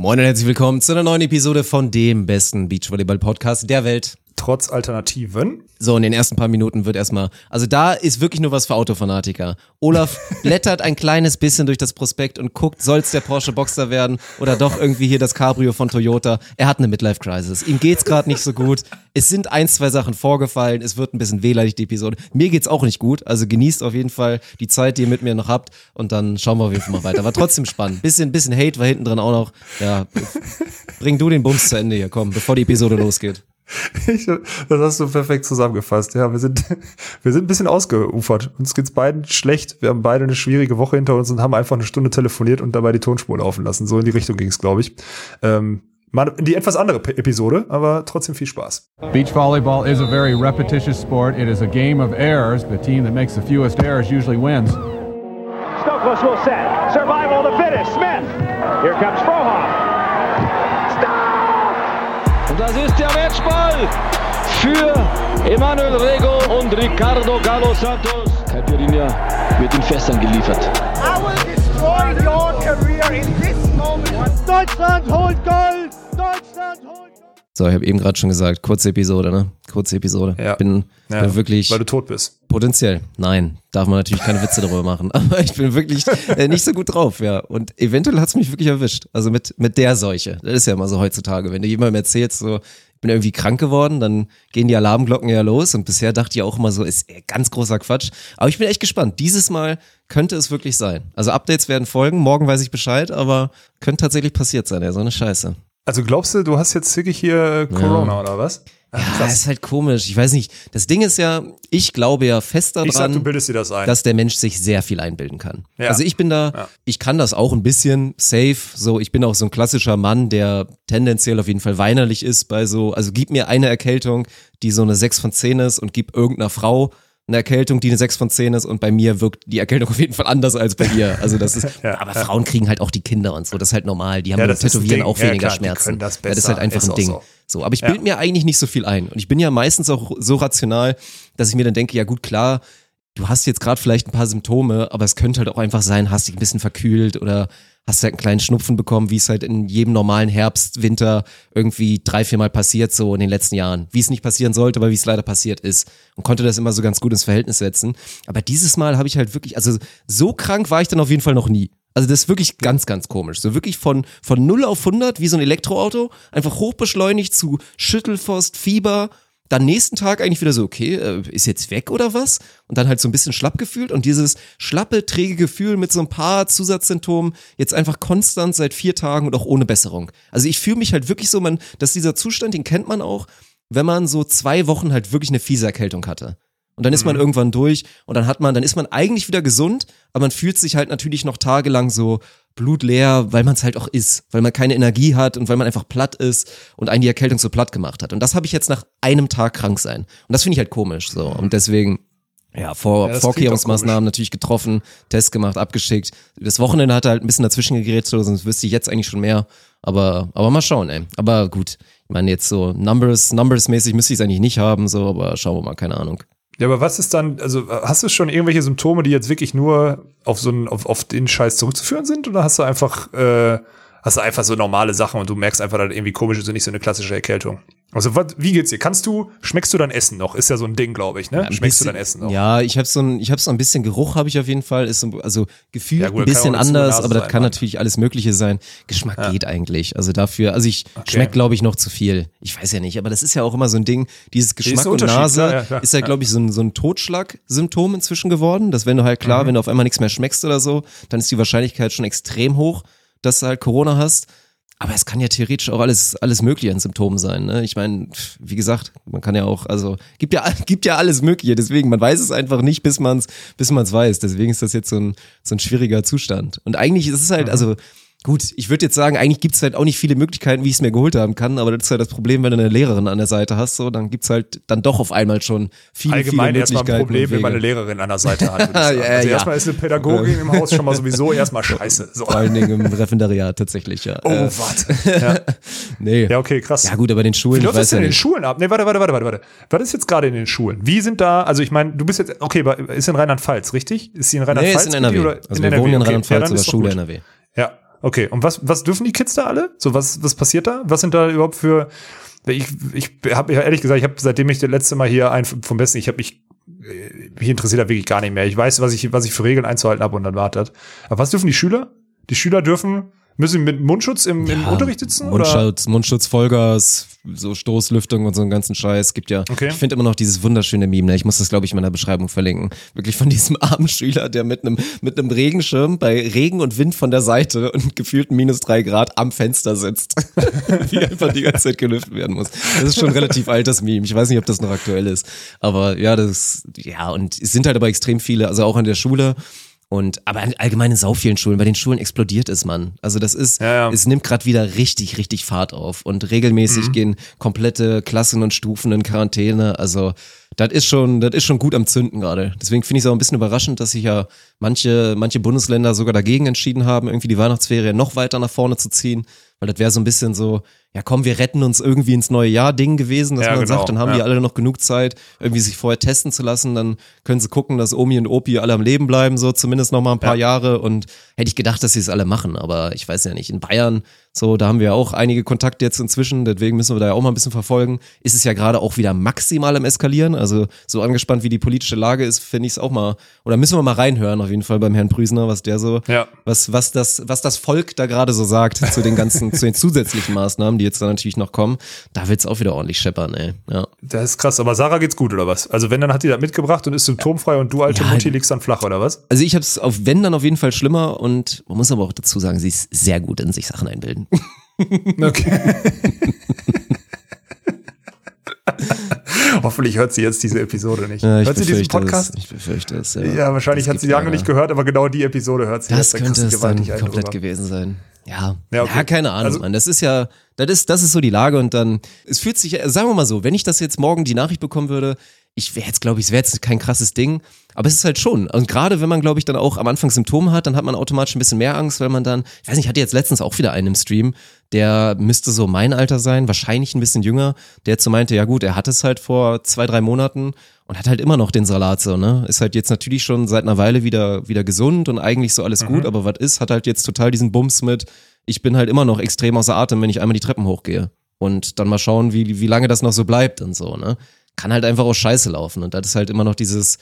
Moin und herzlich willkommen zu einer neuen Episode von dem besten Beachvolleyball-Podcast der Welt. Trotz Alternativen. So, in den ersten paar Minuten wird erstmal, also da ist wirklich nur was für Autofanatiker. Olaf blättert ein kleines bisschen durch das Prospekt und guckt, soll's der Porsche Boxer werden oder doch irgendwie hier das Cabrio von Toyota. Er hat eine Midlife-Crisis. Ihm geht's gerade nicht so gut. Es sind ein, zwei Sachen vorgefallen. Es wird ein bisschen wehleidig, die Episode. Mir geht's auch nicht gut. Also genießt auf jeden Fall die Zeit, die ihr mit mir noch habt und dann schauen wir auf jeden Fall mal weiter. War trotzdem spannend. Bisschen, bisschen Hate war hinten drin auch noch. Ja, bring du den Bums zu Ende hier, komm, bevor die Episode losgeht. Ich, das hast du perfekt zusammengefasst. Ja, wir sind, wir sind ein bisschen ausgeufert. Uns geht's beiden schlecht. Wir haben beide eine schwierige Woche hinter uns und haben einfach eine Stunde telefoniert und dabei die Tonspur laufen lassen. So in die Richtung ging's, glaube ich. Ähm, mal in die etwas andere Episode, aber trotzdem viel Spaß. Beach volleyball is a very repetitious sport. It is a game of errors. The team that makes the fewest errors usually wins. Stokos will set. Survival of the fittest. Smith. Here comes Frohoff. Das ist der Matchball für Emanuel Rego und Ricardo Galo Santos. Caipirinha wird in Fässern geliefert. I will destroy your career in this moment. Deutschland holt Gold! Deutschland holt Gold! So, ich habe eben gerade schon gesagt, kurze Episode, ne? Kurze Episode. Ja. Bin, Ja, bin wirklich Weil du tot bist. potenziell. Nein, darf man natürlich keine Witze darüber machen. Aber ich bin wirklich äh, nicht so gut drauf, ja. Und eventuell hat's mich wirklich erwischt. Also mit, mit der Seuche. Das ist ja immer so heutzutage. Wenn du jemandem erzählst, so, ich bin irgendwie krank geworden, dann gehen die Alarmglocken ja los. Und bisher dachte ich auch immer so, ist ganz großer Quatsch. Aber ich bin echt gespannt. Dieses Mal könnte es wirklich sein. Also Updates werden folgen. Morgen weiß ich Bescheid, aber könnte tatsächlich passiert sein. Ja, so eine Scheiße. Also glaubst du, du hast jetzt wirklich hier äh, Corona oder was? Ach, Ja, ist halt komisch. Ich weiß nicht. Das Ding ist ja, ich glaube ja fest daran. Sag, das dass der Mensch sich sehr viel einbilden kann. Ja. Also ich bin da, Ja. ich kann das auch ein bisschen safe. So, ich bin auch so ein klassischer Mann, der tendenziell auf jeden Fall weinerlich ist bei so, also gib mir eine Erkältung, die so eine 6 von 10 ist und gib irgendeiner Frau eine Erkältung, die eine 6 von 10 ist und bei mir wirkt die Erkältung auf jeden Fall anders als bei ihr. Also das ist, Ja, aber ja. Frauen kriegen halt auch die Kinder und so, das ist halt normal. Die haben Ja, das Tätowieren auch weniger klar, Schmerzen. das ja, das ist besser. halt einfach Ist ein Ding. so. So, aber ich bild mir eigentlich nicht so viel ein. Und ich bin ja meistens auch so rational, dass ich mir dann denke, ja gut, klar, du hast jetzt gerade vielleicht ein paar Symptome, aber es könnte halt auch einfach sein, hast dich ein bisschen verkühlt oder hast halt einen kleinen Schnupfen bekommen, wie es halt in jedem normalen Herbst, Winter irgendwie drei, viermal passiert, so in den letzten Jahren. Wie es nicht passieren sollte, aber wie es leider passiert ist. Und konnte das immer so ganz gut ins Verhältnis setzen. Aber dieses Mal habe ich halt wirklich, also so krank war ich dann auf jeden Fall noch nie. Also das ist wirklich ganz, ganz komisch. So wirklich von, von 0 auf 100, wie so ein Elektroauto, einfach hochbeschleunigt zu Schüttelfrost, Fieber, dann nächsten Tag eigentlich wieder so, okay, äh, ist jetzt weg oder was? Und dann halt so ein bisschen schlapp gefühlt und dieses schlappe, träge Gefühl mit so ein paar Zusatzsymptomen jetzt einfach konstant seit vier Tagen und auch ohne Besserung. Also ich fühle mich halt wirklich so, man, dass dieser Zustand, den kennt man auch, wenn man so zwei Wochen halt wirklich eine fiese Erkältung hatte. Und dann ist man irgendwann durch und dann hat man, dann ist man eigentlich wieder gesund, aber man fühlt sich halt natürlich noch tagelang so blutleer, weil man es halt auch ist, weil man keine Energie hat und weil man einfach platt ist und einen die Erkältung so platt gemacht hat. Und das habe ich jetzt nach einem Tag krank sein. Und das finde ich halt komisch so. Und deswegen, ja, Vor Ja, Vorkehrungsmaßnahmen natürlich getroffen, Test gemacht, abgeschickt. Das Wochenende hat er halt ein bisschen dazwischen gegerät, so, sonst wüsste ich jetzt eigentlich schon mehr. Aber, aber mal schauen, ey. Aber gut, ich meine jetzt so Numbers, Numbers-mäßig müsste ich es eigentlich nicht haben, so, aber schauen wir mal, keine Ahnung. Ja, aber was ist dann, also hast du schon irgendwelche Symptome, die jetzt wirklich nur auf so einen, auf, auf den Scheiß zurückzuführen sind? Oder hast du einfach, äh, hast du einfach so normale Sachen und du merkst einfach, dass irgendwie komisch ist und nicht so eine klassische Erkältung? Also, was, wie geht's dir? Kannst du, schmeckst du dein Essen noch? Ist ja so ein Ding, glaube ich, ne? Ein schmeckst bisschen, du dein Essen noch? Ja, ich habe so ein, ich habe so ein bisschen Geruch habe ich auf jeden Fall, ist so, also gefühlt Ja, gut, ein bisschen anders, aber das sein, kann Mann. natürlich alles Mögliche sein. Geschmack geht eigentlich, also dafür, also ich schmeckt glaube ich noch zu viel. Ich weiß ja nicht, aber das ist ja auch immer so ein Ding, dieses Geschmack und Nase klar, ja, ist ja glaube ich so ein, so ein Totschlag-Symptom inzwischen geworden, dass wenn du halt Mhm. klar, wenn du auf einmal nichts mehr schmeckst oder so, dann ist die Wahrscheinlichkeit schon extrem hoch, dass du halt Corona hast. Aber es kann ja theoretisch auch alles, alles mögliche an Symptomen sein. Ne? Ich meine, wie gesagt, man kann ja auch, also gibt ja, gibt ja alles Mögliche. Deswegen, man weiß es einfach nicht, bis man es bis man's weiß. Deswegen ist das jetzt so ein, so ein schwieriger Zustand. Und eigentlich ist es halt, also Gut, ich würde jetzt sagen, eigentlich gibt's halt auch nicht viele Möglichkeiten, wie ich es mir geholt haben kann, aber das ist halt das Problem, wenn du eine Lehrerin an der Seite hast, so, dann gibt's halt dann doch auf einmal schon viele, Allgemein viele erstmal ein. Problem, wenn man eine. Lehrerin an der Seite hat. Ja, also ja. erstmal ist eine Pädagogin im Haus schon mal sowieso erstmal scheiße. So. Vor allen Dingen im Referendariat tatsächlich, ja. Oh, Äh, warte. Ja. nee. ja, okay, krass. Ja gut, aber den Schulen, Wie läuft das ja denn in den. Schulen ab? Nee, warte, warte, warte, warte, warte. Was ist jetzt gerade in den Schulen? Wie sind da, also ich meine, du bist jetzt, okay, aber ist in Rheinland-Pfalz, richtig? Ist sie in Nee, Rheinland-Pfalz? ist in NRW. Oder Also wir wohnen in Okay, Rheinland-Pfalz ist doch Schule. NRW. Ja, Okay, und was, was dürfen die Kids da alle? So, was, was passiert da? Was sind da überhaupt für. Ich, ich habe ehrlich gesagt, ich habe seitdem ich das letzte Mal hier ein vom Besten, ich habe mich äh, mich interessiert da wirklich gar nicht mehr. Ich weiß, was ich was ich für Regeln einzuhalten habe und dann wartet. Aber was dürfen die Schüler? Die Schüler dürfen müssen sie mit Mundschutz im, im Ja, Unterricht sitzen oder? Mundschutz, Mundschutz, Vollgas, so Stoßlüftung und so einen ganzen Scheiß. Gibt ja, Okay. ich finde immer noch dieses wunderschöne Meme, ne? ich muss das glaube ich in meiner Beschreibung verlinken. Wirklich von diesem armen Schüler, der mit einem mit einem Regenschirm bei Regen und Wind von der Seite und gefühlten minus drei Grad am Fenster sitzt. Wie einfach die ganze Zeit gelüftet werden muss. Das ist schon ein relativ altes Meme. Ich weiß nicht, ob das noch aktuell ist. Aber ja, das, ja, und es sind halt aber extrem viele, also auch an der Schule. Und aber allgemein in sau vielen Schulen, bei den Schulen explodiert es, Mann. Also das ist, Ja, ja. es nimmt gerade wieder richtig, richtig Fahrt auf und regelmäßig gehen komplette Klassen und Stufen in Quarantäne. Also das ist schon, das ist schon gut am Zünden gerade. Deswegen finde ich es auch ein bisschen überraschend, dass sich ja manche, manche Bundesländer sogar dagegen entschieden haben, irgendwie die Weihnachtsferien noch weiter nach vorne zu ziehen. Weil das wäre so ein bisschen so, ja komm, wir retten uns irgendwie ins neue Jahr Ding gewesen, dass Ja, man genau, sagt, dann haben ja. die alle noch genug Zeit, irgendwie sich vorher testen zu lassen, dann können sie gucken, dass Omi und Opi alle am Leben bleiben, so zumindest noch mal ein paar Jahre und hätte ich gedacht, dass sie es alle machen, aber ich weiß ja nicht, in Bayern, so, da haben wir ja auch einige Kontakte jetzt inzwischen, deswegen müssen wir da ja auch mal ein bisschen verfolgen, ist es ja gerade auch wieder maximal am Eskalieren, also so angespannt wie die politische Lage ist, finde ich es auch mal, oder müssen wir mal reinhören auf jeden Fall beim Herrn Prüsner, was der so, Ja. was, was das, was das Volk da gerade so sagt zu den ganzen, zu den zusätzlichen Maßnahmen, die jetzt dann natürlich noch kommen, da wird's auch wieder ordentlich scheppern, ey, ja. Das ist krass, aber Sarah geht's gut, oder was? Also wenn, dann hat die das mitgebracht und ist symptomfrei und du, alte Ja, Mutti, liegst dann flach, oder was? Also ich habe es auf wenn dann auf jeden Fall schlimmer und man muss aber auch dazu sagen, sie ist sehr gut in sich Sachen einbilden. Okay. Hoffentlich hört sie jetzt diese Episode nicht. Ja, hört sie diesen Podcast? Es, ich befürchte es, ja. Ja, wahrscheinlich Das hat sie lange nicht gehört, aber genau die Episode hört sie Das jetzt. da könnte es dann komplett drüber. gewesen sein. Ja. Ja, Ja, okay. keine Ahnung, Also- Mann. Das ist ja, das ist, das ist so die Lage und dann, es fühlt sich, sagen wir mal so, wenn ich das jetzt morgen die Nachricht bekommen würde, ich wäre jetzt, glaube ich, es wäre jetzt kein krasses Ding, aber es ist halt schon. Und gerade wenn man, glaube ich, dann auch am Anfang Symptome hat, dann hat man automatisch ein bisschen mehr Angst, weil man dann, ich weiß nicht, ich hatte jetzt letztens auch wieder einen im Stream, der müsste so mein Alter sein, wahrscheinlich ein bisschen jünger, der so meinte, ja gut, er hat es halt vor zwei, drei Monaten und hat halt immer noch den Salat so, ne? Ist halt jetzt natürlich schon seit einer Weile wieder, wieder gesund und eigentlich so alles gut, aber was ist, hat halt jetzt total diesen Bums mit, ich bin halt immer noch extrem außer Atem, wenn ich einmal die Treppen hochgehe. Und dann mal schauen, wie, wie lange das noch so bleibt und so, ne? Kann halt einfach auch scheiße laufen. Und das ist halt immer noch dieses,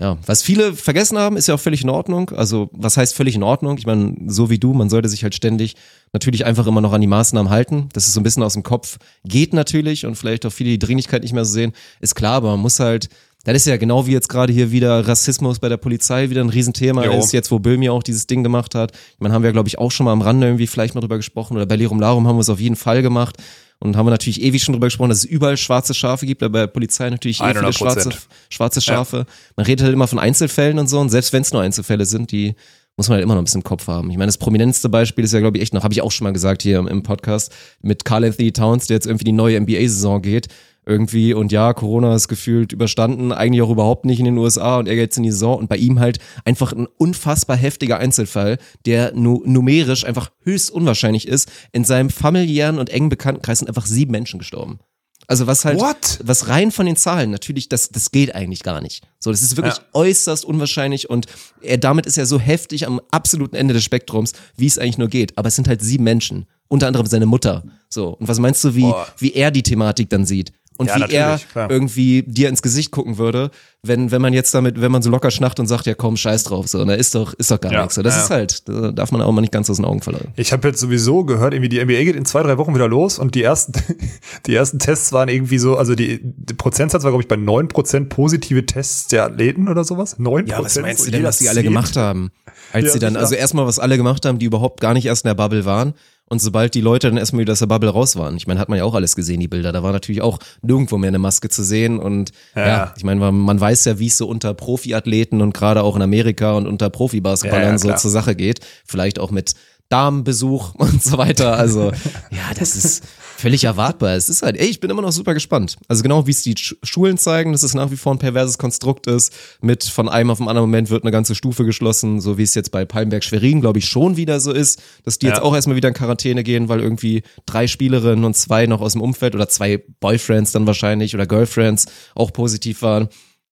ja, was viele vergessen haben, ist ja auch völlig in Ordnung. Also, was heißt völlig in Ordnung? Ich meine, so wie du, man sollte sich halt ständig natürlich einfach immer noch an die Maßnahmen halten. Das ist so ein bisschen aus dem Kopf. Geht natürlich und vielleicht auch viele die Dringlichkeit nicht mehr so sehen. Ist klar, aber man muss halt, das ist ja genau wie jetzt gerade hier wieder Rassismus bei der Polizei wieder ein Riesenthema Jo. ist, jetzt wo Bill mir auch dieses Ding gemacht hat. Ich meine, haben wir, glaube ich, auch schon mal am Rande irgendwie vielleicht mal drüber gesprochen oder bei Lirum Larum haben wir es auf jeden Fall gemacht. Und haben wir natürlich ewig schon drüber gesprochen, dass es überall schwarze Schafe gibt, aber bei der Polizei natürlich eh viele 100%. schwarze, schwarze Schafe. Man redet halt immer von Einzelfällen und so und selbst wenn es nur Einzelfälle sind, die muss man halt immer noch ein bisschen im Kopf haben. Ich meine, das prominenteste Beispiel ist ja, glaube ich, echt noch, habe ich auch schon mal gesagt hier im, im Podcast, mit Carl Anthony Towns, der jetzt irgendwie die neue NBA-Saison geht. Irgendwie, und ja, Corona ist gefühlt überstanden, eigentlich auch überhaupt nicht in den USA und er geht jetzt in die Saison und bei ihm halt einfach ein unfassbar heftiger Einzelfall, der nu numerisch einfach höchst unwahrscheinlich ist. In seinem familiären und engen Bekanntenkreis sind einfach sieben Menschen gestorben. Also was halt, What? was rein von den Zahlen, natürlich, das, das geht eigentlich gar nicht. So, das ist wirklich Ja. äußerst unwahrscheinlich und er, damit ist er so heftig am absoluten Ende des Spektrums, wie es eigentlich nur geht. Aber es sind halt sieben Menschen, unter anderem seine Mutter. So, und was meinst du, wie, Boah. wie er die Thematik dann sieht? Und Ja, wie er klar. irgendwie dir ins Gesicht gucken würde, wenn, wenn man jetzt damit, wenn man so locker schnacht und sagt, ja komm, scheiß drauf, so, da ist doch, ist doch gar Ja, nichts. So, das ja. ist halt, da darf man auch mal nicht ganz aus den Augen verlieren. Ich habe jetzt sowieso gehört, irgendwie die NBA geht in zwei, drei Wochen wieder los und die ersten, die ersten Tests waren irgendwie so, also die, die Prozentsatz war, glaube ich, bei 9% positive Tests der Athleten oder sowas. 9%. Ja, was meinst du denn, was die alle gemacht haben? Als Ja, sie dann, also erstmal, was alle gemacht haben, die überhaupt gar nicht erst in der Bubble waren. Und sobald die Leute dann erstmal wieder aus der Bubble raus waren, ich meine, hat man ja auch alles gesehen, die Bilder, da war natürlich auch nirgendwo mehr eine Maske zu sehen. Und ja, Ja. ich meine, man, man weiß ja, wie es so unter Profiathleten und gerade auch in Amerika und unter Profibasketballern Ja, so zur Sache geht. Vielleicht auch mit Damenbesuch und so weiter. Also, ja, das ist völlig erwartbar. Es ist halt, ey, ich bin immer noch super gespannt. Also genau wie es die Sch Schulen zeigen, dass es nach wie vor ein perverses Konstrukt ist. Mit von einem auf den anderen Moment wird eine ganze Stufe geschlossen, so wie es jetzt bei Palmberg Schwerin, glaube ich, schon wieder so ist, dass die jetzt Ja. auch erstmal wieder in Quarantäne gehen, weil irgendwie drei Spielerinnen und zwei noch aus dem Umfeld oder zwei Boyfriends dann wahrscheinlich oder Girlfriends auch positiv waren.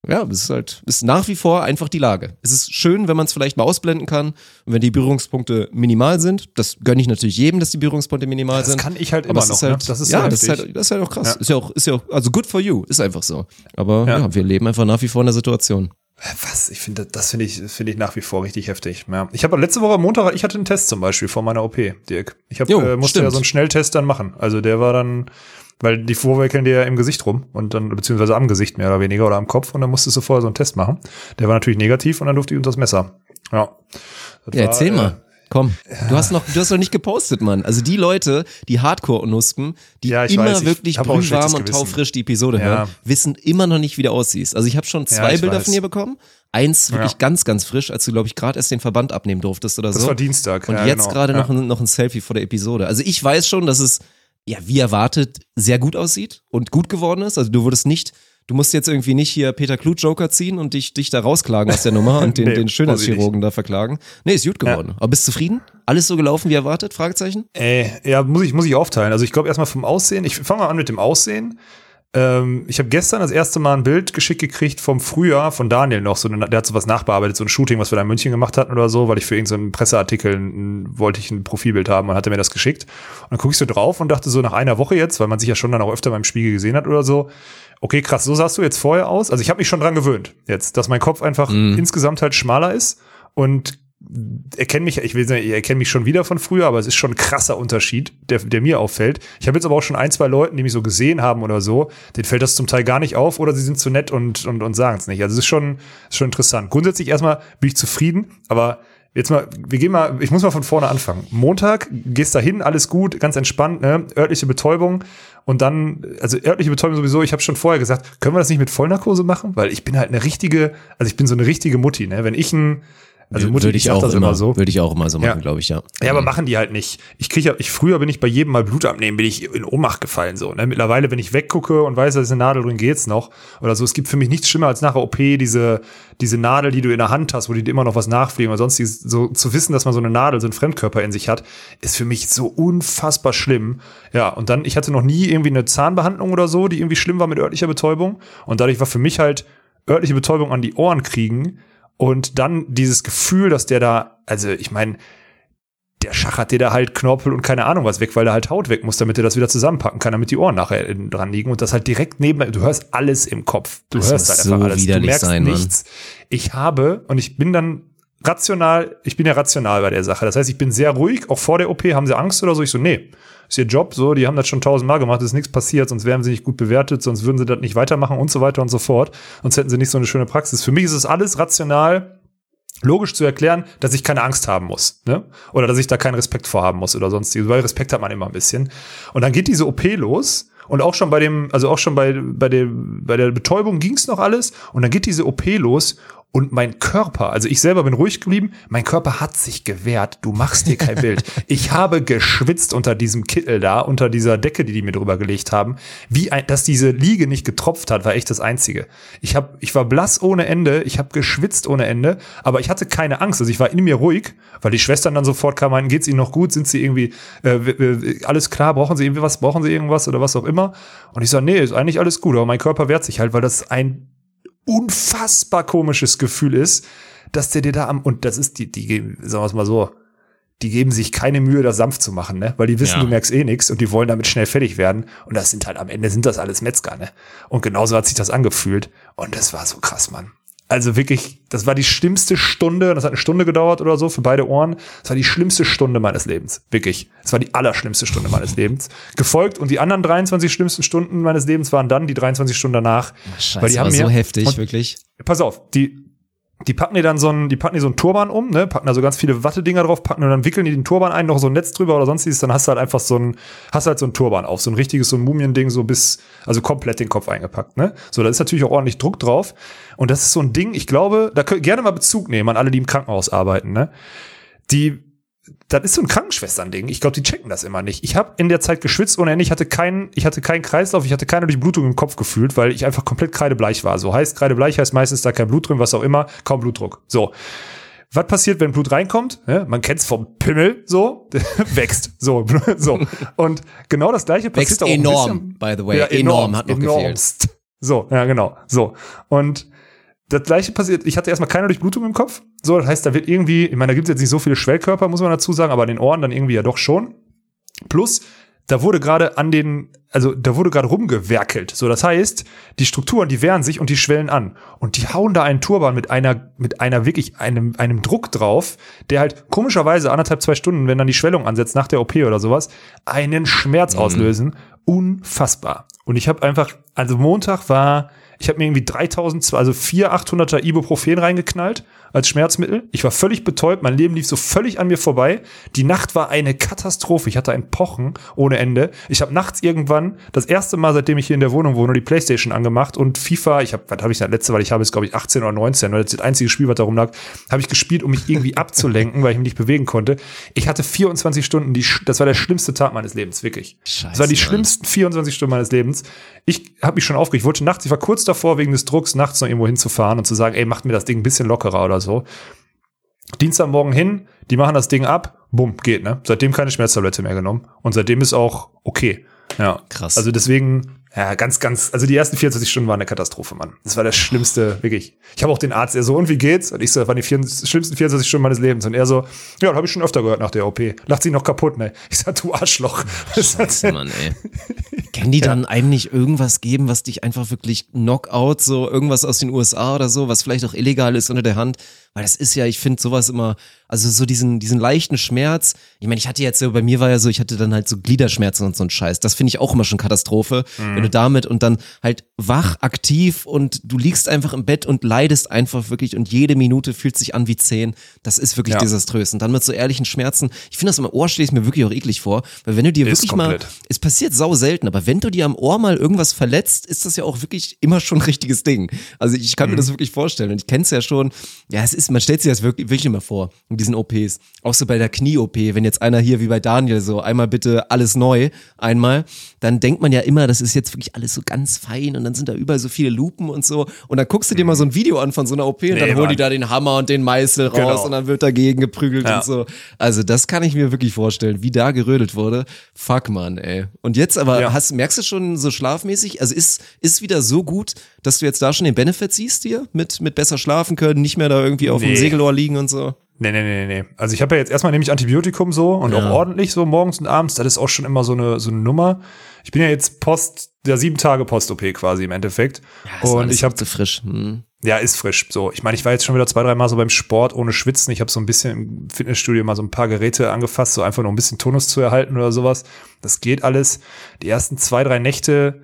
Ja, es ist halt, ist nach wie vor einfach die Lage. Es ist schön, wenn man es vielleicht mal ausblenden kann und wenn die Berührungspunkte minimal sind. Das gönne ich natürlich jedem, dass die Berührungspunkte minimal Das sind. kann ich halt Aber immer noch. ist halt, ne? Das ist ja, so das ist, halt, das ist halt auch krass. Ja. Ist ja auch, ist ja auch, also good for you, ist einfach so. Aber ja. Ja. wir leben einfach nach wie vor in der Situation. Was? Ich finde, das finde ich, finde ich nach wie vor richtig heftig. Ja. Ich habe letzte Woche am Montag, ich hatte einen Test zum Beispiel vor meiner OP, Dirk. Ich hab, Jo, äh, musste stimmt. ja so einen Schnelltest dann machen. Also der war dann, weil die vorwickeln dir ja im Gesicht rum und dann, beziehungsweise am Gesicht mehr oder weniger oder am Kopf und dann musstest du vorher so einen Test machen. Der war natürlich negativ und dann durfte ich unter das Messer. Ja. Das Ja, war, erzähl äh, mal. Komm, du hast noch, du hast noch nicht gepostet, Mann. Also die Leute, die Hardcore-Nuspen, die Ja, immer weiß, ich wirklich brühwarm und taufrisch die Episode Ja. hören, wissen immer noch nicht, wie du aussiehst. Also ich habe schon zwei Bilder weiß. von dir bekommen. Eins wirklich ganz, ganz frisch, als du, glaube ich, gerade erst den Verband abnehmen durftest oder Das so. war Dienstag. Und jetzt genau. gerade noch, ein, noch ein Selfie vor der Episode. Also ich weiß schon, dass es, ja, wie erwartet, sehr gut aussieht und gut geworden ist. Also du wurdest nicht, du musst jetzt irgendwie nicht hier Peter Kluth Joker ziehen und dich, dich da rausklagen aus der Nummer und den, Nee, den Schönheitschirurgen da verklagen. Nee, ist gut geworden. Aber bist du zufrieden? Alles so gelaufen wie erwartet? Fragezeichen? Äh, ja, muss ich, muss ich aufteilen. Also ich glaube erstmal vom Aussehen. Ich fange mal an mit dem Aussehen. Ähm, ich habe gestern das erste Mal ein Bild geschickt gekriegt vom Frühjahr von Daniel noch. So, eine- der hat so was nachbearbeitet, so ein Shooting, was wir da in München gemacht hatten oder so, weil ich für irgendeinen Presseartikel ein, wollte ich ein Profilbild haben und hat er mir das geschickt. Und dann guck ich so drauf und dachte so nach einer Woche jetzt, weil man sich ja schon dann auch öfter beim Spiegel gesehen hat oder so, okay, krass, so sahst du jetzt vorher aus. Also ich habe mich schon dran gewöhnt jetzt, dass mein Kopf einfach insgesamt halt schmaler ist und erkenne mich, ich will sagen, ich erkenne mich schon wieder von früher, aber es ist schon ein krasser Unterschied, der, der mir auffällt. Ich habe jetzt aber auch schon ein, zwei Leuten, die mich so gesehen haben oder so, denen fällt das zum Teil gar nicht auf oder sie sind zu nett und, und, und sagen es nicht. Also es ist schon, ist schon interessant. Grundsätzlich erstmal bin ich zufrieden, aber Jetzt mal, wir gehen mal, ich muss mal von vorne anfangen. Montag gehst da hin, alles gut, ganz entspannt, ne? örtliche Betäubung und dann, also örtliche Betäubung sowieso, ich habe schon vorher gesagt, können wir das nicht mit Vollnarkose machen? Weil ich bin halt eine richtige, also ich bin so eine richtige Mutti, ne? Wenn ich ein, also Mutti, würde ich auch das immer, immer so. Würde ich auch immer so machen, Ja. glaube ich, ja. Ja, aber machen die halt nicht. Ich kriege ja, ich früher bin ich bei jedem mal Blut abnehmen, bin ich in Ohnmacht gefallen so. Ne? Mittlerweile, wenn ich weggucke und weiß, da ist eine Nadel drin, geht's noch oder so. Es gibt für mich nichts schlimmer als nach der OP diese diese Nadel, die du in der Hand hast, wo die dir immer noch was nachfliegen oder sonst dieses- so zu wissen, dass man so eine Nadel, so einen Fremdkörper in sich hat, ist für mich so unfassbar schlimm. Ja, und dann ich hatte noch nie irgendwie eine Zahnbehandlung oder so, die irgendwie schlimm war mit örtlicher Betäubung und dadurch war für mich halt örtliche Betäubung an die Ohren kriegen und dann dieses Gefühl, dass der da, also ich meine, der schachert dir da halt Knorpel und keine Ahnung was weg, weil da halt Haut weg muss, damit er das wieder zusammenpacken kann, damit die Ohren nachher dran liegen und das halt direkt neben, du hörst alles im Kopf. Du Das hörst halt einfach so alles. Du merkst sein, Mann. nichts. Ich habe, und ich bin dann rational, ich bin ja rational bei der Sache. Das heißt, ich bin sehr ruhig, auch vor der OP, haben sie Angst oder so? Ich so, nee, ist ihr Job, so, die haben das schon tausendmal gemacht, ist nichts passiert, sonst wären sie nicht gut bewertet, sonst würden sie das nicht weitermachen und so weiter und so fort. Sonst hätten sie nicht so eine schöne Praxis. Für mich ist es alles rational, logisch zu erklären, dass ich keine Angst haben muss, ne? Oder dass ich da keinen Respekt vorhaben muss oder sonstiges, weil Respekt hat man immer ein bisschen. Und dann geht diese OP los und auch schon bei dem, also auch schon bei, bei der, bei der Betäubung ging's noch alles und dann geht diese OP los und mein Körper, also ich selber bin ruhig geblieben, mein Körper hat sich gewehrt. Du machst dir kein Bild. Ich habe geschwitzt unter diesem Kittel da, unter dieser Decke, die die mir drüber gelegt haben. Wie ein, dass diese Liege nicht getropft hat, war echt das Einzige. Ich hab, ich war blass ohne Ende, ich habe geschwitzt ohne Ende, aber ich hatte keine Angst. Also ich war in mir ruhig, weil die Schwestern dann sofort kamen, meinten, geht's ihnen noch gut? Sind sie irgendwie, äh, alles klar? Brauchen sie irgendwie was? Brauchen sie irgendwas oder was auch immer? Und ich so, nee, ist eigentlich alles gut, aber mein Körper wehrt sich halt, weil das ein unfassbar komisches Gefühl ist, dass der dir da am, und das ist die, die, geben- sagen wir es mal so, die geben sich keine Mühe, das sanft zu machen, ne? Weil die wissen, Ja. du merkst eh nichts und die wollen damit schnell fertig werden. Und das sind halt am Ende sind das alles Metzger, ne? Und genauso hat sich das angefühlt. Und das war so krass, Mann. Also wirklich, das war die schlimmste Stunde, das hat eine Stunde gedauert oder so für beide Ohren. Das war die schlimmste Stunde meines Lebens. Wirklich. Das war die allerschlimmste Stunde meines Lebens. Gefolgt und die anderen 23 schlimmsten Stunden meines Lebens waren dann die 23 Stunden danach. Scheiße, weil die haben war mir, so heftig, und wirklich. pass auf, die, die packen dir dann so einen, die packen dir so einen Turban um, ne, packen da so ganz viele Wattedinger drauf, packen und dann wickeln die den Turban ein, noch so ein Netz drüber oder sonstiges, dann hast du halt einfach so ein, hast halt so ein Turban auf, so ein richtiges, so ein Mumiending, so bis, also komplett den Kopf eingepackt, ne. So, da ist natürlich auch ordentlich Druck drauf. Und das ist so ein Ding, ich glaube, da könnt ihr gerne mal Bezug nehmen an alle, die im Krankenhaus arbeiten, ne. Die, das ist so ein Krankenschwestern-Ding. Ich glaube, die checken das immer nicht. Ich habe in der Zeit geschwitzt ohne Ende. Ich hatte keinen, ich hatte keinen Kreislauf, ich hatte keine Durchblutung im Kopf gefühlt, weil ich einfach komplett kreidebleich war. So heißt kreidebleich heißt meistens da kein Blut drin, was auch immer, kaum Blutdruck. So. Was passiert, wenn Blut reinkommt? Ja, man kennt's vom Pimmel, so, wächst, so, so. Und genau das gleiche passiert Wächst auch enorm, bisschen- by the way. enorm, hat noch gefehlt. enormst. So, ja, genau, so. Und das gleiche passiert, ich hatte erstmal keine Durchblutung im Kopf. So, das heißt, da wird irgendwie, ich meine, da gibt es jetzt nicht so viele Schwellkörper, muss man dazu sagen, aber an den Ohren dann irgendwie ja doch schon. Plus, da wurde gerade an den, also da wurde gerade rumgewerkelt. So, das heißt, die Strukturen, die wehren sich und die schwellen an. Und die hauen da einen Turban mit einer, mit einer wirklich einem, einem Druck drauf, der halt komischerweise anderthalb, zwei Stunden, wenn dann die Schwellung ansetzt nach der OP oder sowas, einen Schmerz auslösen. Unfassbar. Und ich habe einfach, also Montag war, ich habe mir irgendwie 3000, also 4 800er Ibuprofen reingeknallt als Schmerzmittel. Ich war völlig betäubt, mein Leben lief so völlig an mir vorbei. Die Nacht war eine Katastrophe. Ich hatte ein Pochen ohne Ende. Ich habe nachts irgendwann das erste Mal, seitdem ich hier in der Wohnung wohne, die Playstation angemacht und FIFA, ich habe, was habe ich das letzte, weil ich habe es glaube ich 18 oder 19, weil das ist das einzige Spiel, was da rumlag, habe ich gespielt, um mich irgendwie abzulenken, weil ich mich nicht bewegen konnte. Ich hatte 24 Stunden, die, das war der schlimmste Tag meines Lebens, wirklich. Scheiße, das war die schlimmsten 24 Stunden meines Lebens. Ich habe mich schon aufgeregt. Ich wollte nachts, ich war kurz davor, wegen des Drucks nachts noch irgendwo hinzufahren und zu sagen, ey, macht mir das Ding ein bisschen lockerer oder so. Dienstagmorgen hin, die machen das Ding ab, bumm, geht, ne? Seitdem keine Schmerztablette mehr genommen. Und seitdem ist auch okay. Ja. Krass. Also deswegen, ja, ganz, ganz, also die ersten 24 Stunden waren eine Katastrophe, Mann. Das war das Schlimmste, wirklich. Ich habe auch den Arzt, er so, und wie geht's? Und ich so, das waren die vier, schlimmsten 24 Stunden meines Lebens. Und er so, ja, das habe ich schon öfter gehört nach der OP. Lacht sich noch kaputt, ne? Ich sag, du Arschloch. Scheiße, Mann, ey. Können die dann einem nicht irgendwas geben, was dich einfach wirklich Knockout, so irgendwas aus den USA oder so, was vielleicht auch illegal ist unter der Hand? Weil das ist ja, ich finde sowas immer, also so diesen, diesen leichten Schmerz. Ich meine, ich hatte jetzt so, bei mir war ja so, ich hatte dann halt so Gliederschmerzen und so ein Scheiß. Das finde ich auch immer schon Katastrophe, wenn du damit und dann halt wach, aktiv und du liegst einfach im Bett und leidest einfach wirklich und jede Minute fühlt sich an wie zehn. Das ist wirklich Ja. desaströs. Und dann mit so ehrlichen Schmerzen. Ich finde das im Ohr stelle ich mir wirklich auch eklig vor, weil wenn du dir Ist wirklich komplett. mal, es passiert sau selten, aber wenn du dir am Ohr mal irgendwas verletzt, ist das ja auch wirklich immer schon ein richtiges Ding. Also ich kann mir das wirklich vorstellen und ich kenne es ja schon. Ja, es ist, man stellt sich das wirklich, wirklich immer vor in diesen OPs. Auch so bei der Knie-OP, wenn jetzt einer hier wie bei Daniel so einmal bitte alles neu, einmal, dann denkt man ja immer, das ist jetzt wirklich alles so ganz fein und dann sind da überall so viele Lupen und so und dann guckst du dir mal so ein Video an von so einer OP und Nee, dann holen die da den Hammer und den Meißel raus Genau. und dann wird dagegen geprügelt Ja. und so. Also das kann ich mir wirklich vorstellen, wie da gerödelt wurde. Fuck man, ey. Und jetzt aber, Ja. hast, merkst du schon so schlafmäßig, also ist, ist wieder so gut, dass du jetzt da schon den Benefit siehst hier mit, mit besser schlafen können, nicht mehr da irgendwie auf dem Nee. Segelohr liegen und so? Nee, nee, nee, nee. Also ich habe ja jetzt erstmal nämlich Antibiotikum so und Ja. auch ordentlich so morgens und abends. Das ist auch schon immer so eine, so eine Nummer. Ich bin ja jetzt Post, der sieben Tage Post-OP quasi im Endeffekt. ist und ich habe zu frisch. Hm. Ja, ist frisch. So, ich meine, ich war jetzt schon wieder zwei, drei Mal so beim Sport ohne Schwitzen. Ich habe so ein bisschen im Fitnessstudio mal so ein paar Geräte angefasst, so einfach nur ein bisschen Tonus zu erhalten oder sowas. Das geht alles. Die ersten zwei, drei Nächte.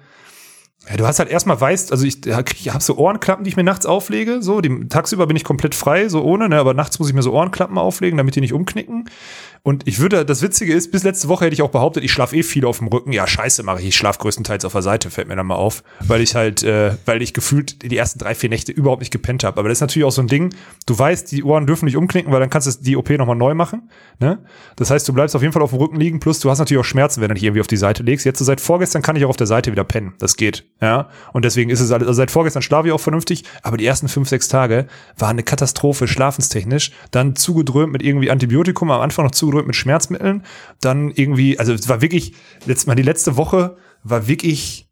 Ja, du hast halt erstmal weißt, also ich, ich habe so Ohrenklappen, die ich mir nachts auflege. So, die, tagsüber bin ich komplett frei, so ohne, ne, aber nachts muss ich mir so Ohrenklappen auflegen, damit die nicht umknicken. Und ich würde, das Witzige ist, bis letzte Woche hätte ich auch behauptet, ich schlafe eh viel auf dem Rücken. Ja, scheiße mache ich. Ich schlafe größtenteils auf der Seite, fällt mir dann mal auf. Weil ich halt, äh, weil ich gefühlt die ersten drei, vier Nächte überhaupt nicht gepennt habe. Aber das ist natürlich auch so ein Ding, du weißt, die Ohren dürfen nicht umknicken, weil dann kannst du die OP nochmal neu machen. Ne? Das heißt, du bleibst auf jeden Fall auf dem Rücken liegen, plus du hast natürlich auch Schmerzen, wenn du dich irgendwie auf die Seite legst. Jetzt so seit vorgestern kann ich auch auf der Seite wieder pennen. Das geht. Ja. Und deswegen ist es alles, also seit vorgestern schlafe ich auch vernünftig, aber die ersten fünf, sechs Tage waren eine Katastrophe, schlafenstechnisch. Dann zugedröhnt mit irgendwie Antibiotikum, am Anfang noch zugedröhnt mit Schmerzmitteln. Dann irgendwie, also es war wirklich, letztes Mal die letzte Woche war wirklich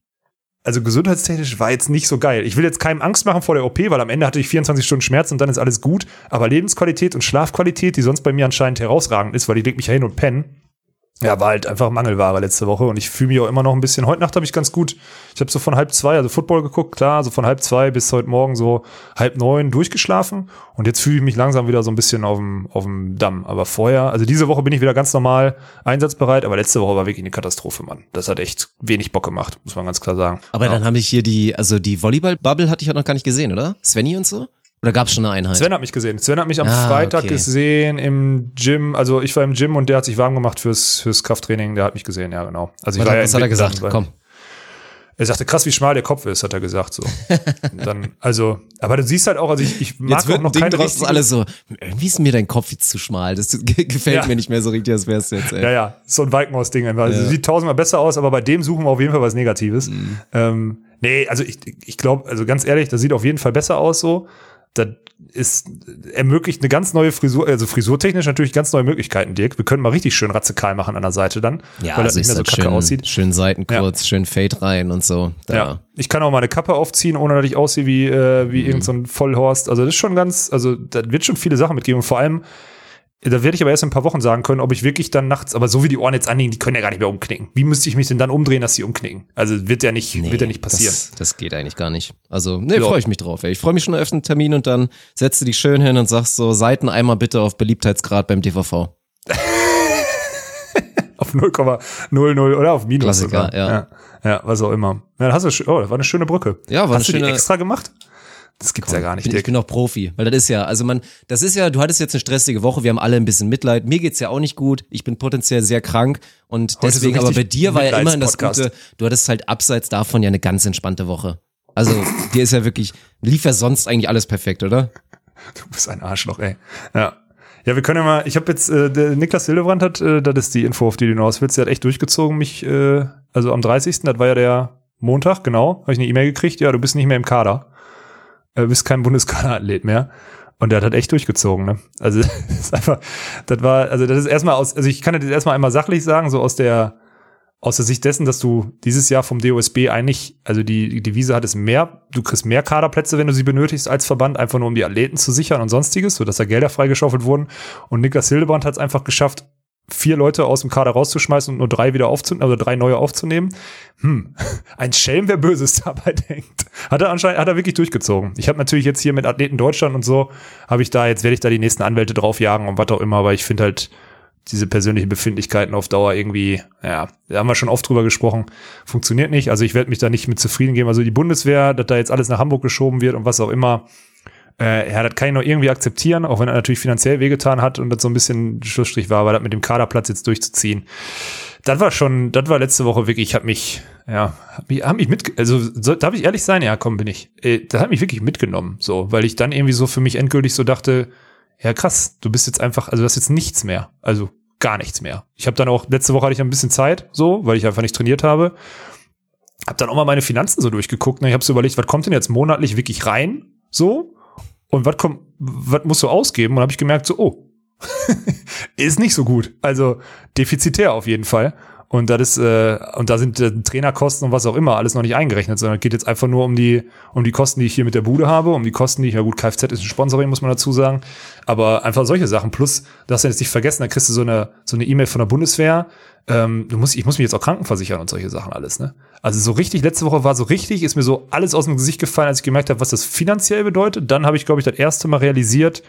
also gesundheitstechnisch war jetzt nicht so geil. Ich will jetzt keinem Angst machen vor der OP, weil am Ende hatte ich 24 Stunden Schmerz und dann ist alles gut. Aber Lebensqualität und Schlafqualität, die sonst bei mir anscheinend herausragend ist, weil die legt mich ja hin und pennen, ja, war halt einfach Mangelware letzte Woche und ich fühle mich auch immer noch ein bisschen. Heute Nacht habe ich ganz gut, ich habe so von halb zwei, also Football geguckt, klar, also von halb zwei bis heute Morgen so halb neun durchgeschlafen und jetzt fühle ich mich langsam wieder so ein bisschen auf dem, auf dem Damm. Aber vorher, also diese Woche bin ich wieder ganz normal einsatzbereit, aber letzte Woche war wirklich eine Katastrophe, Mann. Das hat echt wenig Bock gemacht, muss man ganz klar sagen. Aber ja. dann habe ich hier die, also die Volleyball-Bubble hatte ich ja noch gar nicht gesehen, oder? Svenny und so? Oder gab es schon eine Einheit? Sven hat mich gesehen. Sven hat mich am Ah, Freitag okay. gesehen im Gym. Also ich war im Gym und der hat sich warm gemacht fürs, fürs Krafttraining. Der hat mich gesehen, ja genau. Also ich was war ja was hat er gesagt? Komm. Er sagte, krass, wie schmal der Kopf ist, hat er gesagt. So. Dann, also, aber du siehst halt auch, also ich, ich mag Jetzt wird auch noch Ding keine draus, richtige- alle so, irgendwie ist mir dein Kopf jetzt zu schmal. Das ge- gefällt Ja. mir nicht mehr so richtig, als wär's jetzt, ey. Ja, ja, so ein Walkenhaus-Ding. einfach. Also Ja. Sieht tausendmal besser aus, aber bei dem suchen wir auf jeden Fall was Negatives. Mhm. Ähm, nee, also ich, ich glaube, also ganz ehrlich, das sieht auf jeden Fall besser aus so. Das ist ermöglicht eine ganz neue Frisur, also frisurtechnisch natürlich ganz neue Möglichkeiten, Dirk. Wir können mal richtig schön radikal machen an der Seite dann, Ja, weil das also nicht mehr so kacke schön, aussieht. Schön Seiten kurz, schön Fade rein und so. Da. Ja. Ich kann auch mal eine Kappe aufziehen, ohne dass ich aussehe wie, äh, wie irgend so ein Vollhorst. Also das ist schon ganz, also da wird schon viele Sachen mitgeben. Und vor allem, da werde ich aber erst in ein paar Wochen sagen können, ob ich wirklich dann nachts, aber so wie die Ohren jetzt anliegen, die können ja gar nicht mehr umknicken. Wie müsste ich mich denn dann umdrehen, dass sie umknicken? Also wird ja nicht, wird ja nicht passieren. Das, das geht eigentlich gar nicht. Also, nee, Ja. freue ich mich drauf. Ey. Ich freue mich schon auf den Termin und dann setzt du dich schön hin und sagst so, Seiten einmal bitte auf Beliebtheitsgrad beim DVV. Auf 0,00 oder auf Minus. Klassiker, sogar. ja. ja. Ja, was auch immer. Ja, hast du, oh, das war eine schöne Brücke. Ja, war hast eine du die schöne- extra gemacht? Das gibt's ja gar nicht, bin, ich bin auch Profi, weil das ist ja, also man, das ist ja, du hattest jetzt eine stressige Woche, wir haben alle ein bisschen Mitleid. Mir geht's ja auch nicht gut, ich bin potenziell sehr krank und Heute deswegen, so aber bei dir war ja immerhin das. Gute, du hattest halt abseits davon ja eine ganz entspannte Woche. Also dir ist ja wirklich, lief ja sonst eigentlich alles perfekt, oder? Du bist ein Arschloch, ey. Ja. Ja, wir können ja mal, ich habe jetzt, äh, der Niklas Hildebrand hat, äh, das ist die Info, auf die du hinaus willst, der hat echt durchgezogen, mich, äh, also am 30., das war ja der Montag, genau, habe ich eine E-Mail gekriegt, ja, du bist nicht mehr im Kader. Äh, bist kein Bundeskaderathlet mehr. Und der hat halt echt durchgezogen, ne? Also, das ist einfach, das war, also das ist erstmal aus, also ich kann das erstmal einmal sachlich sagen, so aus der, aus der Sicht dessen, dass du dieses Jahr vom DOSB eigentlich, also die die Devise hat es mehr, du kriegst mehr Kaderplätze, wenn du sie benötigst als Verband, einfach nur um die Athleten zu sichern und sonstiges, sodass da Gelder freigeschaufelt wurden. Und Niklas Hildebrand hat es einfach geschafft, vier Leute aus dem Kader rauszuschmeißen und nur drei wieder aufzunehmen, also drei neue aufzunehmen. Hm, ein Schelm, wer Böses dabei denkt. Hat er anscheinend, hat er wirklich durchgezogen. Ich habe natürlich jetzt hier mit Athleten Deutschland und so, habe ich da, jetzt werde ich da die nächsten Anwälte draufjagen und was auch immer, aber ich finde halt, diese persönlichen Befindlichkeiten auf Dauer irgendwie, ja, da haben wir schon oft drüber gesprochen, funktioniert nicht. Also ich werde mich da nicht mit zufrieden geben. Also die Bundeswehr, dass da jetzt alles nach Hamburg geschoben wird und was auch immer, äh, ja, das kann ich noch irgendwie akzeptieren, auch wenn er natürlich finanziell wehgetan hat und das so ein bisschen Schlussstrich war, aber das mit dem Kaderplatz jetzt durchzuziehen. Das war schon, das war letzte Woche wirklich, ich habe mich, ja, hab mich, hab mich mit, also so, darf ich ehrlich sein? Ja, komm, bin ich. Äh, das hat mich wirklich mitgenommen, so, weil ich dann irgendwie so für mich endgültig so dachte, ja krass, du bist jetzt einfach, also das ist jetzt nichts mehr, also gar nichts mehr. Ich habe dann auch, letzte Woche hatte ich ein bisschen Zeit, so, weil ich einfach nicht trainiert habe. Hab dann auch mal meine Finanzen so durchgeguckt. Ne? Ich habe so überlegt, was kommt denn jetzt monatlich wirklich rein, so, und was kommt, was musst du ausgeben? Und habe ich gemerkt, so, oh, ist nicht so gut. Also defizitär auf jeden Fall. Und das ist, äh, und da sind äh, Trainerkosten und was auch immer alles noch nicht eingerechnet, sondern es geht jetzt einfach nur um die, um die Kosten, die ich hier mit der Bude habe, um die Kosten, die ich, ja gut, Kfz ist ein Sponsoring, muss man dazu sagen. Aber einfach solche Sachen. Plus, du jetzt nicht vergessen, da kriegst du so eine, so eine E-Mail von der Bundeswehr. Ähm, du musst, ich muss mich jetzt auch krankenversichern und solche Sachen alles, ne? Also so richtig, letzte Woche war so richtig, ist mir so alles aus dem Gesicht gefallen, als ich gemerkt habe, was das finanziell bedeutet. Dann habe ich, glaube ich, das erste Mal realisiert,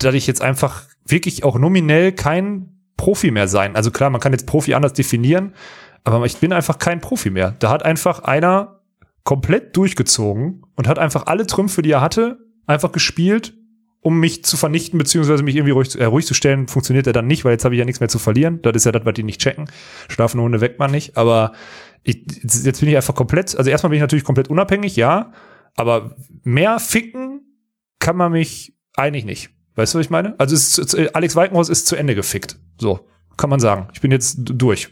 dass ich jetzt einfach wirklich auch nominell kein Profi mehr sein. Also klar, man kann jetzt Profi anders definieren, aber ich bin einfach kein Profi mehr. Da hat einfach einer komplett durchgezogen und hat einfach alle Trümpfe, die er hatte, einfach gespielt, um mich zu vernichten, beziehungsweise mich irgendwie ruhig, äh, ruhig zu stellen. Funktioniert er dann nicht, weil jetzt habe ich ja nichts mehr zu verlieren. Das ist ja das, was die nicht checken. Schlafende Hunde weckt man nicht. Aber ich, jetzt bin ich einfach komplett, also erstmal bin ich natürlich komplett unabhängig, ja, aber mehr ficken kann man mich eigentlich nicht. Weißt du, was ich meine? Also ist, Alex Weikenhaus ist zu Ende gefickt. So, kann man sagen. Ich bin jetzt durch.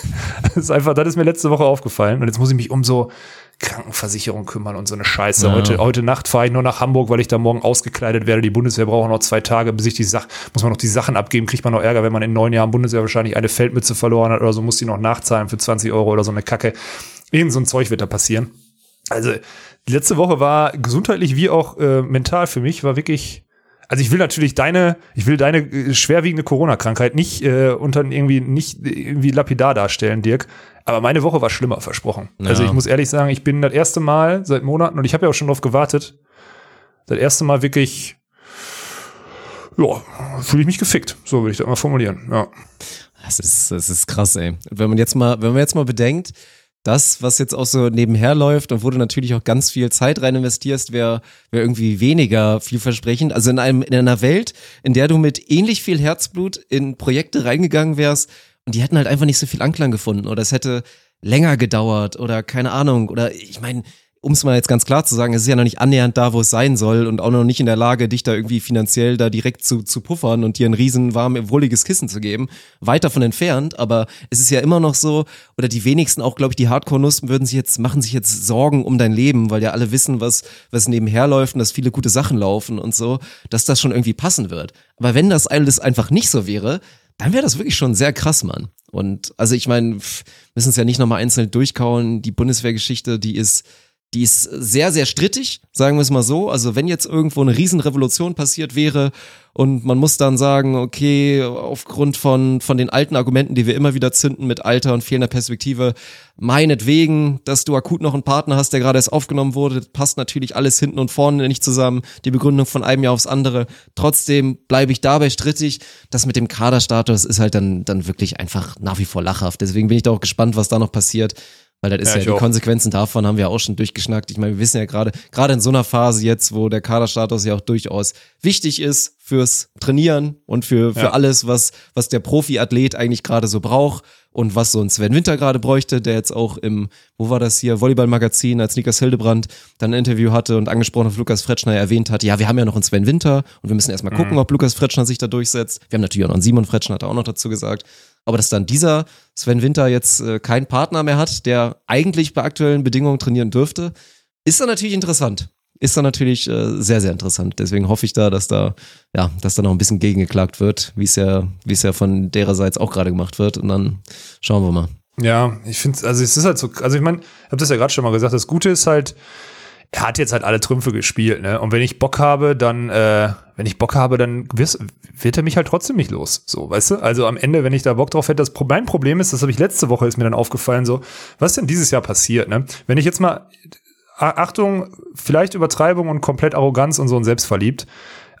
das ist einfach, das ist mir letzte Woche aufgefallen. Und jetzt muss ich mich um so Krankenversicherung kümmern und so eine Scheiße. Ja. Heute, heute Nacht fahre ich nur nach Hamburg, weil ich da morgen ausgekleidet werde. Die Bundeswehr braucht noch zwei Tage, bis ich die Sachen, muss man noch die Sachen abgeben, kriegt man noch Ärger, wenn man in neun Jahren Bundeswehr wahrscheinlich eine Feldmütze verloren hat oder so, muss die noch nachzahlen für 20 Euro oder so eine Kacke. Irgend so ein Zeug wird da passieren. Also, die letzte Woche war gesundheitlich wie auch äh, mental für mich, war wirklich, also ich will natürlich deine, ich will deine äh, schwerwiegende Corona-Krankheit nicht äh, unter irgendwie nicht irgendwie lapidar darstellen, Dirk. Aber meine Woche war schlimmer versprochen. Ja. Also ich muss ehrlich sagen, ich bin das erste Mal seit Monaten und ich habe ja auch schon drauf gewartet. Das erste Mal wirklich, ja, fühle ich mich gefickt. So würde ich das mal formulieren. Ja. Das ist, das ist krass, ey. Wenn man jetzt mal, wenn man jetzt mal bedenkt, das, was jetzt auch so nebenher läuft und wo du natürlich auch ganz viel Zeit rein investierst, wäre wär irgendwie weniger vielversprechend. Also in einem, in einer Welt, in der du mit ähnlich viel Herzblut in Projekte reingegangen wärst und die hätten halt einfach nicht so viel Anklang gefunden oder es hätte länger gedauert oder keine Ahnung oder ich meine, um es mal jetzt ganz klar zu sagen, es ist ja noch nicht annähernd da, wo es sein soll und auch noch nicht in der Lage, dich da irgendwie finanziell da direkt zu, zu puffern und dir ein riesen warm, wohliges Kissen zu geben. Weit davon entfernt, aber es ist ja immer noch so, oder die wenigsten auch, glaube ich, die Hardcore-Nussen würden sich jetzt, machen sich jetzt Sorgen um dein Leben, weil ja alle wissen, was, was nebenher läuft und dass viele gute Sachen laufen und so, dass das schon irgendwie passen wird. Aber wenn das alles einfach nicht so wäre, dann wäre das wirklich schon sehr krass, Mann. Und also ich meine, müssen es ja nicht nochmal einzeln durchkauen. Die Bundeswehrgeschichte, die ist, die ist sehr, sehr strittig, sagen wir es mal so. Also wenn jetzt irgendwo eine Riesenrevolution passiert wäre und man muss dann sagen, okay, aufgrund von, von den alten Argumenten, die wir immer wieder zünden mit Alter und fehlender Perspektive, meinetwegen, dass du akut noch einen Partner hast, der gerade erst aufgenommen wurde, passt natürlich alles hinten und vorne nicht zusammen, die Begründung von einem Jahr aufs andere. Trotzdem bleibe ich dabei strittig. Das mit dem Kaderstatus ist halt dann, dann wirklich einfach nach wie vor lachhaft. Deswegen bin ich da auch gespannt, was da noch passiert. Weil das ist ja, Ja, die auch. Konsequenzen davon haben wir auch schon durchgeschnackt. Ich meine, wir wissen ja gerade, gerade in so einer Phase jetzt, wo der Kaderstatus ja auch durchaus wichtig ist fürs Trainieren und für, für Ja. alles, was, was der Profiathlet eigentlich gerade so braucht und was so ein Sven Winter gerade bräuchte, der jetzt auch im, wo war das hier, Volleyball-Magazin, als Niklas Hildebrand dann ein Interview hatte und angesprochen auf Lukas Fretschner erwähnt hat, ja, wir haben ja noch einen Sven Winter und wir müssen erstmal gucken, ob Lukas Fretschner sich da durchsetzt. Wir haben natürlich auch noch einen Simon Fretschner, hat er auch noch dazu gesagt. Aber dass dann dieser Sven Winter jetzt äh, keinen Partner mehr hat, der eigentlich bei aktuellen Bedingungen trainieren dürfte, ist dann natürlich interessant. Ist dann natürlich äh, sehr, sehr interessant. Deswegen hoffe ich da, dass da, ja, dass da noch ein bisschen gegengeklagt wird, wie es ja, es ja von dererseits auch gerade gemacht wird. Und dann schauen wir mal. Ja, ich finde, also es ist halt so, also ich meine, ich habe das ja gerade schon mal gesagt, das Gute ist halt, er hat jetzt halt alle Trümpfe gespielt, ne? Und wenn ich Bock habe, dann, äh, wenn ich Bock habe, dann wirst, wird er mich halt trotzdem nicht los. So, weißt du? Also am Ende, wenn ich da Bock drauf hätte, das mein Problem ist, das habe ich letzte Woche ist mir dann aufgefallen, so, was denn dieses Jahr passiert, ne? Wenn ich jetzt mal, Achtung, vielleicht Übertreibung und komplett Arroganz und so und selbstverliebt.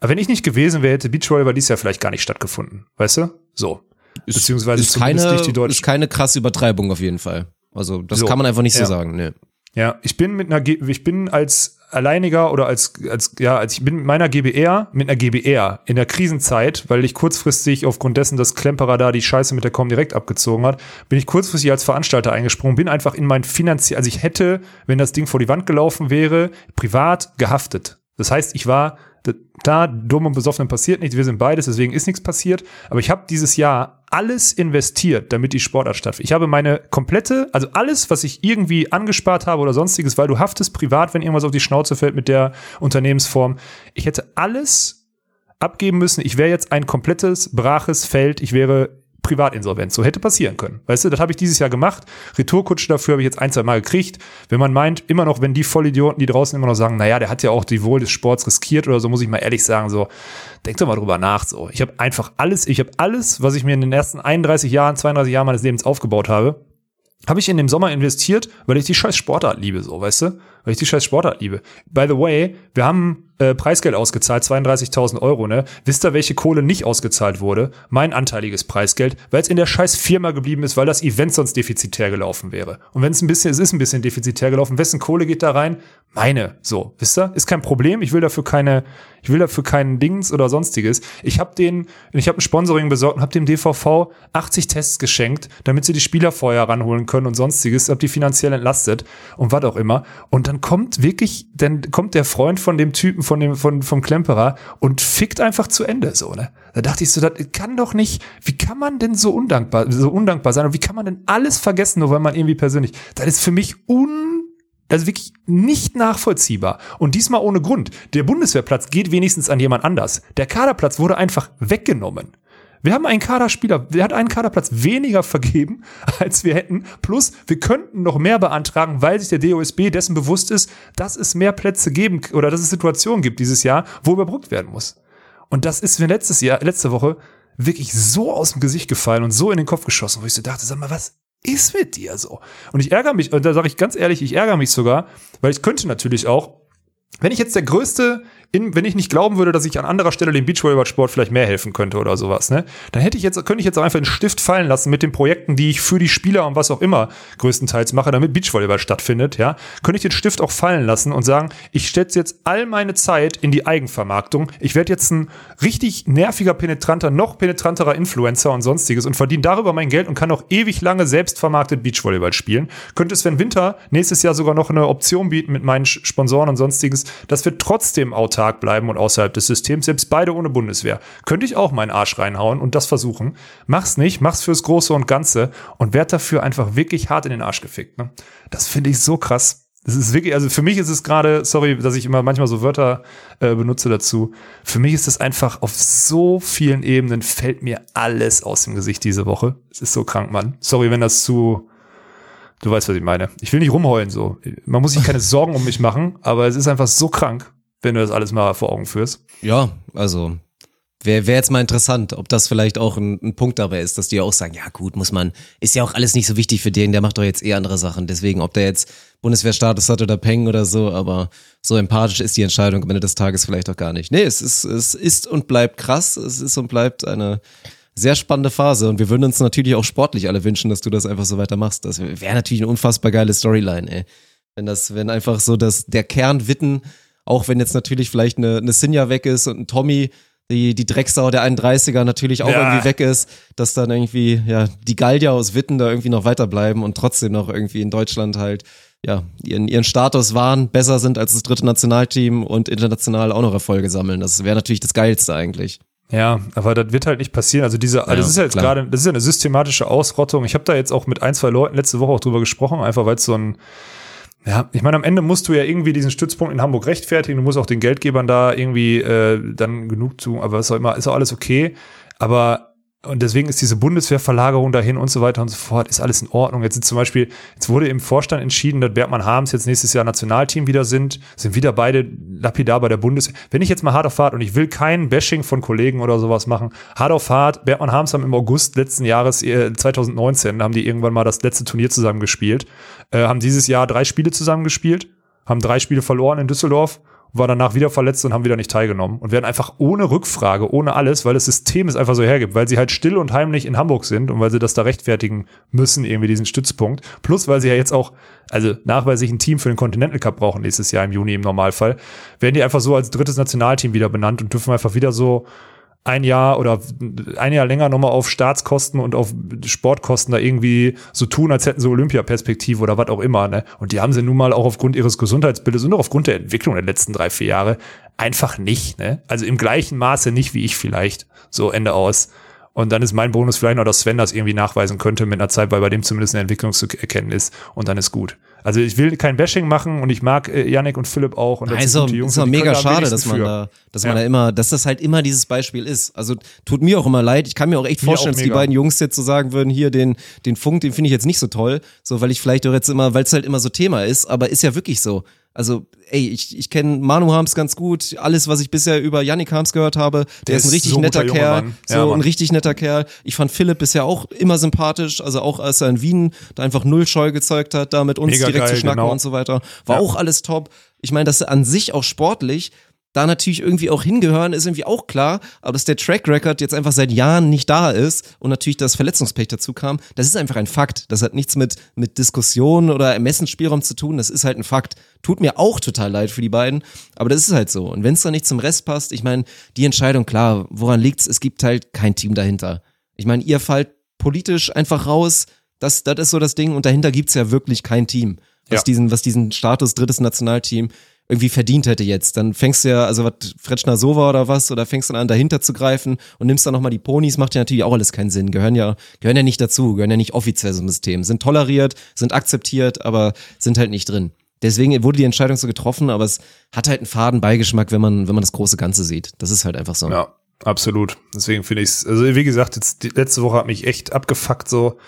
Aber wenn ich nicht gewesen wäre, hätte Beachvolleyball dieses Jahr vielleicht gar nicht stattgefunden. Weißt du? So. Beziehungsweise ist zumindest keine, nicht die deutsche ist keine krasse Übertreibung auf jeden Fall. Also das So. kann man einfach nicht Ja. so sagen. Nee. Ja, ich bin mit einer, G ich bin als Alleiniger oder als, als, ja, als ich bin mit meiner GBR, mit einer GBR in der Krisenzeit, weil ich kurzfristig aufgrund dessen, dass Klemperer da die Scheiße mit der Com direkt abgezogen hat, bin ich kurzfristig als Veranstalter eingesprungen, bin einfach in mein finanziell, also ich hätte, wenn das Ding vor die Wand gelaufen wäre, privat gehaftet. Das heißt, ich war da, dumm und besoffen passiert nichts, wir sind beides, deswegen ist nichts passiert. Aber ich habe dieses Jahr alles investiert, damit die Sportart stattfindet. Ich habe meine komplette, also alles, was ich irgendwie angespart habe oder sonstiges, weil du haftest privat, wenn irgendwas auf die Schnauze fällt mit der Unternehmensform. Ich hätte alles abgeben müssen. Ich wäre jetzt ein komplettes, braches Feld. Ich wäre privatinsolvent. So hätte passieren können. Weißt du, das habe ich dieses Jahr gemacht. Retourkutsche dafür habe ich jetzt ein, zwei Mal gekriegt. Wenn man meint, immer noch, wenn die Vollidioten, die draußen immer noch sagen, naja, der hat ja auch die Wohl des Sports riskiert oder so, muss ich mal ehrlich sagen, so, denk doch mal drüber nach. So, ich habe einfach alles, ich habe alles, was ich mir in den ersten 31 Jahren, 32 Jahren meines Lebens aufgebaut habe, habe ich in dem Sommer investiert, weil ich die scheiß Sportart liebe, so, weißt du? Weil ich die scheiß Sportart liebe. By the way, wir haben äh, Preisgeld ausgezahlt, 32.000 Euro, ne? Wisst ihr, welche Kohle nicht ausgezahlt wurde? Mein anteiliges Preisgeld, weil es in der scheiß Firma geblieben ist, weil das Event sonst defizitär gelaufen wäre. Und wenn es ein bisschen, es ist ein bisschen defizitär gelaufen, wessen Kohle geht da rein? Meine, so, wisst ihr? Ist kein Problem, ich will dafür keine, ich will dafür keinen Dings oder sonstiges. Ich habe den, ich habe ein Sponsoring besorgt und habe dem DVV 80 Tests geschenkt, damit sie die Spieler vorher ranholen können und sonstiges, hab die finanziell entlastet und was auch immer. Und dann kommt wirklich, dann kommt der Freund von dem Typen, von dem, von, vom Klemperer und fickt einfach zu Ende, so, ne? Da dachte ich so, das kann doch nicht, wie kann man denn so undankbar, so undankbar sein und wie kann man denn alles vergessen, nur weil man irgendwie persönlich, das ist für mich un, also wirklich nicht nachvollziehbar. Und diesmal ohne Grund. Der Bundeswehrplatz geht wenigstens an jemand anders. Der Kaderplatz wurde einfach weggenommen. Wir haben einen Kaderspieler, der hat einen Kaderplatz weniger vergeben, als wir hätten. Plus, wir könnten noch mehr beantragen, weil sich der DOSB dessen bewusst ist, dass es mehr Plätze geben oder dass es Situationen gibt dieses Jahr, wo überbrückt werden muss. Und das ist mir letztes Jahr, letzte Woche wirklich so aus dem Gesicht gefallen und so in den Kopf geschossen, wo ich so dachte, sag mal, was ist mit dir so? Und ich ärgere mich, und da sage ich ganz ehrlich, ich ärgere mich sogar, weil ich könnte natürlich auch, wenn ich jetzt der größte in, wenn ich nicht glauben würde, dass ich an anderer Stelle dem Beachvolleyballsport vielleicht mehr helfen könnte oder sowas, ne, dann hätte ich jetzt, könnte ich jetzt auch einfach einen Stift fallen lassen mit den Projekten, die ich für die Spieler und was auch immer größtenteils mache, damit Beachvolleyball stattfindet, ja, könnte ich den Stift auch fallen lassen und sagen, ich setze jetzt all meine Zeit in die Eigenvermarktung. Ich werde jetzt ein richtig nerviger, penetranter, noch penetranterer Influencer und sonstiges und verdiene darüber mein Geld und kann auch ewig lange selbst vermarktet Beachvolleyball spielen. Könnte Sven Winter nächstes Jahr sogar noch eine Option bieten mit meinen Sponsoren und sonstiges, dass wir trotzdem autark bleiben und außerhalb des Systems, selbst beide ohne Bundeswehr. Könnte ich auch meinen Arsch reinhauen und das versuchen. Mach's nicht, mach's fürs Große und Ganze und werd dafür einfach wirklich hart in den Arsch gefickt. Ne? Das finde ich so krass. Das ist wirklich, also für mich ist es gerade, sorry, dass ich immer manchmal so Wörter äh, benutze dazu. Für mich ist es einfach auf so vielen Ebenen fällt mir alles aus dem Gesicht diese Woche. Es ist so krank, Mann. Sorry, wenn das zu, du weißt, was ich meine. Ich will nicht rumheulen so. Man muss sich keine Sorgen um mich machen, aber es ist einfach so krank, wenn du das alles mal vor Augen führst. Ja, also wäre wär jetzt mal interessant, ob das vielleicht auch ein, ein Punkt dabei ist, dass die auch sagen, ja gut, muss man, ist ja auch alles nicht so wichtig für den, der macht doch jetzt eh andere Sachen. Deswegen, ob der jetzt Bundeswehrstatus hat oder Peng oder so, aber so empathisch ist die Entscheidung am Ende des Tages vielleicht auch gar nicht. Nee, es ist, es ist und bleibt krass, es ist und bleibt eine sehr spannende Phase und wir würden uns natürlich auch sportlich alle wünschen, dass du das einfach so weitermachst. Das wäre natürlich eine unfassbar geile Storyline, ey. Wenn das, wenn einfach so, dass der Kern Witten, auch wenn jetzt natürlich vielleicht eine, eine Sinja weg ist und ein Tommy, die, die Drecksau der 31er natürlich auch Ja. irgendwie weg ist, dass dann irgendwie, ja, die Gallier aus Witten da irgendwie noch weiterbleiben und trotzdem noch irgendwie in Deutschland halt, ja, ihren, ihren Status wahren, besser sind als das dritte Nationalteam und international auch noch Erfolge sammeln. Das wäre natürlich das Geilste eigentlich. Ja, aber das wird halt nicht passieren. Also diese, also das ist ja jetzt gerade, das ist ja eine systematische Ausrottung. Ich habe da jetzt auch mit ein, zwei Leuten letzte Woche auch drüber gesprochen, einfach weil es so ein, ja, ich meine, am Ende musst du ja irgendwie diesen Stützpunkt in Hamburg rechtfertigen. Du musst auch den Geldgebern da irgendwie äh, dann genug tun, aber was auch immer, ist auch alles okay. Aber und deswegen ist diese Bundeswehrverlagerung dahin und so weiter und so fort, ist alles in Ordnung. Jetzt sind zum Beispiel, jetzt wurde im Vorstand entschieden, dass Bergmann Harms jetzt nächstes Jahr Nationalteam wieder sind, sind wieder beide lapidar bei der Bundeswehr. Wenn ich jetzt mal hart auf hart und ich will kein Bashing von Kollegen oder sowas machen, hart auf hart, Bergmann Harms haben im August letzten Jahres, äh, 2019, haben die irgendwann mal das letzte Turnier zusammen gespielt, äh, haben dieses Jahr drei Spiele zusammen gespielt, haben drei Spiele verloren in Düsseldorf, war danach wieder verletzt und haben wieder nicht teilgenommen und werden einfach ohne Rückfrage, ohne alles, weil das System es einfach so hergibt, weil sie halt still und heimlich in Hamburg sind und weil sie das da rechtfertigen müssen, irgendwie diesen Stützpunkt. Plus, weil sie ja jetzt auch, also nachweislich ein Team für den Continental Cup brauchen nächstes Jahr im Juni im Normalfall, werden die einfach so als drittes Nationalteam wieder benannt und dürfen einfach wieder so ein Jahr oder ein Jahr länger nochmal auf Staatskosten und auf Sportkosten da irgendwie so tun, als hätten sie Olympiaperspektive oder was auch immer. Ne? Und die haben sie nun mal auch aufgrund ihres Gesundheitsbildes und auch aufgrund der Entwicklung der letzten drei, vier Jahre einfach nicht. Ne? Also im gleichen Maße nicht wie ich vielleicht. So Ende aus. Und dann ist mein Bonus vielleicht noch, dass Sven das irgendwie nachweisen könnte mit einer Zeit, weil bei dem zumindest eine Entwicklung zu erkennen ist. Und dann ist gut. Also ich will kein Bashing machen und ich mag äh, Yannick und Philipp auch. Und das sind Also, gute Jungs ist doch die mega schade, dass man für. da, dass man Ja. da immer, dass das halt immer dieses Beispiel ist. Also tut mir auch immer leid. Ich kann mir auch echt Mir vorstellen, auch dass die beiden Jungs jetzt so sagen würden, hier den, den Funk, den finde ich jetzt nicht so toll, so weil ich vielleicht auch jetzt immer, weil es halt immer so Thema ist, aber ist ja wirklich so. Also, ey, ich, ich kenne Manu Harms ganz gut. Alles, was ich bisher über Yannick Harms gehört habe, der, Der ist ein richtig so netter Kerl. So Ja, ein richtig netter Kerl. Ich fand Philipp bisher auch immer sympathisch. Also auch als er in Wien da einfach null Scheu gezeugt hat, da mit uns Mega direkt zu geil, schnacken genau. und so weiter. War Ja. auch alles top. Ich meine, dass sie an sich auch sportlich da natürlich irgendwie auch hingehören, ist irgendwie auch klar. Aber dass der Track Record jetzt einfach seit Jahren nicht da ist und natürlich das Verletzungspech dazu kam, das ist einfach ein Fakt. Das hat nichts mit, mit Diskussion oder Ermessensspielraum zu tun. Das ist halt ein Fakt. Tut mir auch total leid für die beiden, aber das ist halt so. Und wenn es dann nicht zum Rest passt, ich meine, die Entscheidung, klar, woran liegt's? Es gibt halt kein Team dahinter. Ich meine, ihr fallt politisch einfach raus. Das, das ist so das Ding. Und dahinter gibt's ja wirklich kein Team, was, Ja. diesen, was diesen Status drittes Nationalteam irgendwie verdient hätte jetzt. Dann fängst du ja, also was Fretschner Sova oder was, oder fängst dann an, dahinter zu greifen und nimmst dann nochmal die Ponys, macht ja natürlich auch alles keinen Sinn. Gehören ja, gehören ja nicht dazu, gehören ja nicht offiziell zum System. Sind toleriert, sind akzeptiert, aber sind halt nicht drin. Deswegen wurde die Entscheidung so getroffen, aber es hat halt einen faden Beigeschmack, wenn man, wenn man das große Ganze sieht. Das ist halt einfach so. Ja, absolut. Deswegen finde ich es, also wie gesagt, jetzt die letzte Woche hat mich echt abgefuckt so.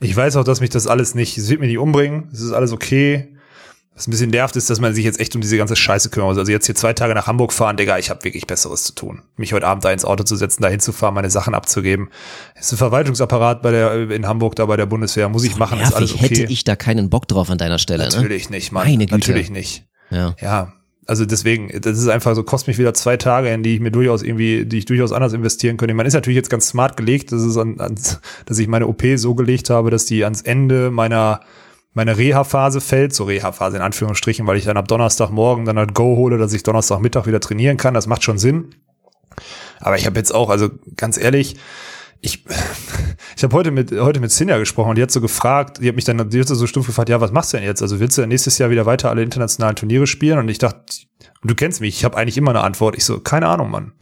Ich weiß auch, dass mich das alles nicht, es wird mich nicht umbringen, es ist alles okay. Was ein bisschen nervt, ist, dass man sich jetzt echt um diese ganze Scheiße kümmern muss. Also jetzt hier zwei Tage nach Hamburg fahren, Digga, ich habe wirklich Besseres zu tun. Mich heute Abend da ins Auto zu setzen, da hinzufahren, meine Sachen abzugeben. ist ein Verwaltungsapparat bei der, in Hamburg, da bei der Bundeswehr, muss ich machen, ist Nervig alles okay. hätte ich da keinen Bock drauf an deiner Stelle. Ne? Natürlich nicht, Mann. Meine Güte. Natürlich nicht. Ja. Ja, also deswegen, das ist einfach so, kostet mich wieder zwei Tage, in die ich mir durchaus irgendwie, die ich durchaus anders investieren könnte. Man ist natürlich jetzt ganz smart gelegt, das ist an, ans, dass ich meine OP so gelegt habe, dass die ans Ende meiner meine Reha-Phase fällt, so Reha-Phase in Anführungsstrichen, weil ich dann ab Donnerstagmorgen dann halt Go hole, dass ich Donnerstagmittag wieder trainieren kann. Das macht schon Sinn. Aber ich habe jetzt auch, also ganz ehrlich, ich, ich habe heute mit heute mit Sinja gesprochen und die hat so gefragt, die hat mich dann die hat so stumpf gefragt, ja, was machst du denn jetzt? Also willst du nächstes Jahr wieder weiter alle internationalen Turniere spielen? Und ich dachte, du kennst mich, ich habe eigentlich immer eine Antwort. Ich so, keine Ahnung, Mann.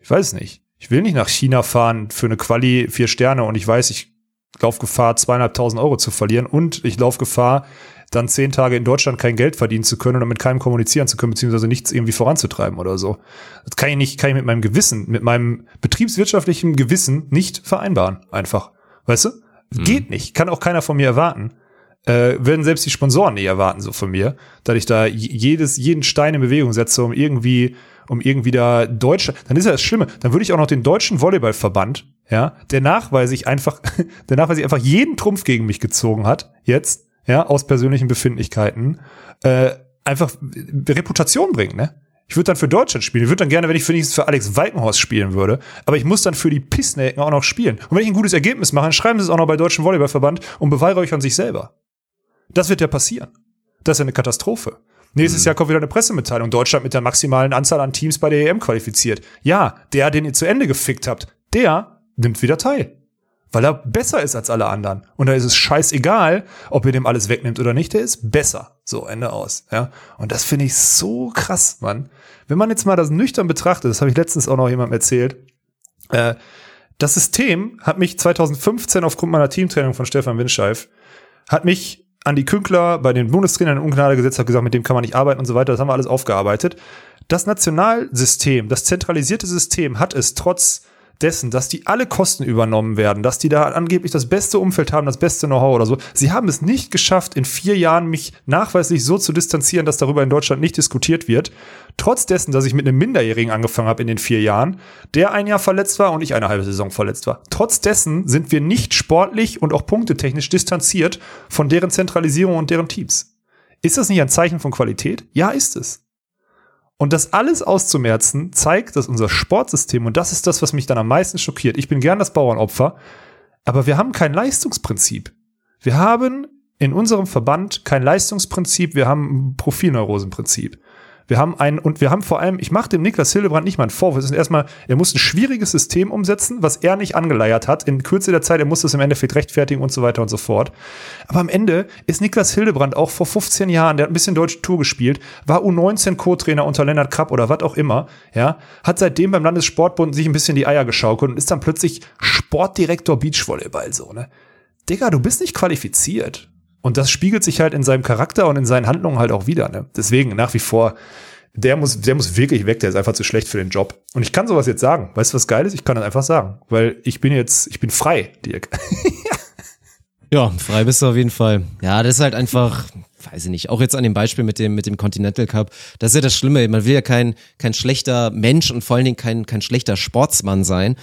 Ich weiß nicht. Ich will nicht nach China fahren für eine Quali vier Sterne und ich weiß, ich laufe Gefahr, zweieinhalbtausend Euro zu verlieren und ich laufe Gefahr, dann zehn Tage in Deutschland kein Geld verdienen zu können oder mit keinem kommunizieren zu können, beziehungsweise nichts irgendwie voranzutreiben oder so. Das kann ich nicht, kann ich mit meinem Gewissen, mit meinem betriebswirtschaftlichen Gewissen nicht vereinbaren. Einfach. Weißt du? Mhm. Geht nicht. Kann auch keiner von mir erwarten. Äh, werden selbst die Sponsoren nicht erwarten, so von mir, dass ich da jedes, jeden Stein in Bewegung setze, um irgendwie, um irgendwie da Deutsche, dann ist ja das Schlimme, dann würde ich auch noch den deutschen Volleyballverband, ja, der nachweislich einfach, der nachweislich einfach jeden Trumpf gegen mich gezogen hat, jetzt, ja, aus persönlichen Befindlichkeiten, äh, einfach Reputation bringen, ne? Ich würde dann für Deutschland spielen. Ich würde dann gerne, wenn ich wenigstens für Alex Walkenhorst spielen würde. Aber ich muss dann für die Pissnäcken auch noch spielen. Und wenn ich ein gutes Ergebnis mache, dann schreiben sie es auch noch bei Deutschen Volleyballverband und beweihräuchern sich selber. Das wird ja passieren. Das ist ja eine Katastrophe. Nächstes mhm. Jahr kommt wieder eine Pressemitteilung. Deutschland mit der maximalen Anzahl an Teams bei der EM qualifiziert. Ja, der, den ihr zu Ende gefickt habt, der nimmt wieder teil weil er besser ist als alle anderen. Und da ist es scheißegal, ob ihr dem alles wegnimmt oder nicht, der ist besser. So, Ende aus. Ja. Und das finde ich so krass, Mann. Wenn man jetzt mal das nüchtern betrachtet, das habe ich letztens auch noch jemandem erzählt, äh, das System hat mich 2015 aufgrund meiner Teamtraining von Stefan Winscheif, hat mich an die Künkler bei den Bundestrainern in Ungnade gesetzt, hat gesagt, mit dem kann man nicht arbeiten und so weiter. Das haben wir alles aufgearbeitet. Das Nationalsystem, das zentralisierte System hat es trotz dessen, dass die alle Kosten übernommen werden, dass die da angeblich das beste Umfeld haben, das beste Know-how oder so. Sie haben es nicht geschafft, in vier Jahren mich nachweislich so zu distanzieren, dass darüber in Deutschland nicht diskutiert wird. Trotz dessen, dass ich mit einem Minderjährigen angefangen habe in den vier Jahren, der ein Jahr verletzt war und ich eine halbe Saison verletzt war. Trotz dessen sind wir nicht sportlich und auch punktetechnisch distanziert von deren Zentralisierung und deren Teams. Ist das nicht ein Zeichen von Qualität? Ja, ist es. Und das alles auszumerzen, zeigt, dass unser Sportsystem, und das ist das, was mich dann am meisten schockiert, ich bin gern das Bauernopfer, aber wir haben kein Leistungsprinzip. Wir haben in unserem Verband kein Leistungsprinzip, wir haben ein Profilneurosenprinzip. Wir haben einen, und wir haben vor allem, ich mache dem Niklas Hildebrand nicht mal einen Vorwurf. Es ist erstmal, er muss ein schwieriges System umsetzen, was er nicht angeleiert hat. In Kürze der Zeit, er muss das im Endeffekt rechtfertigen und so weiter und so fort. Aber am Ende ist Niklas Hildebrand auch vor 15 Jahren, der hat ein bisschen deutsche Tour gespielt, war U19 Co-Trainer unter Lennart Krapp oder was auch immer, ja, hat seitdem beim Landessportbund sich ein bisschen die Eier geschaukelt und ist dann plötzlich Sportdirektor Beachvolleyball, so, ne? Digga, du bist nicht qualifiziert. Und das spiegelt sich halt in seinem Charakter und in seinen Handlungen halt auch wieder. Ne? Deswegen nach wie vor, der muss, der muss wirklich weg, der ist einfach zu schlecht für den Job. Und ich kann sowas jetzt sagen. Weißt du, was geil ist? Ich kann das einfach sagen. Weil ich bin jetzt, ich bin frei, Dirk. ja, frei bist du auf jeden Fall. Ja, das ist halt einfach, weiß ich nicht, auch jetzt an dem Beispiel mit dem, mit dem Continental Cup, das ist ja das Schlimme. Man will ja kein, kein schlechter Mensch und vor allen Dingen kein, kein schlechter Sportsmann sein.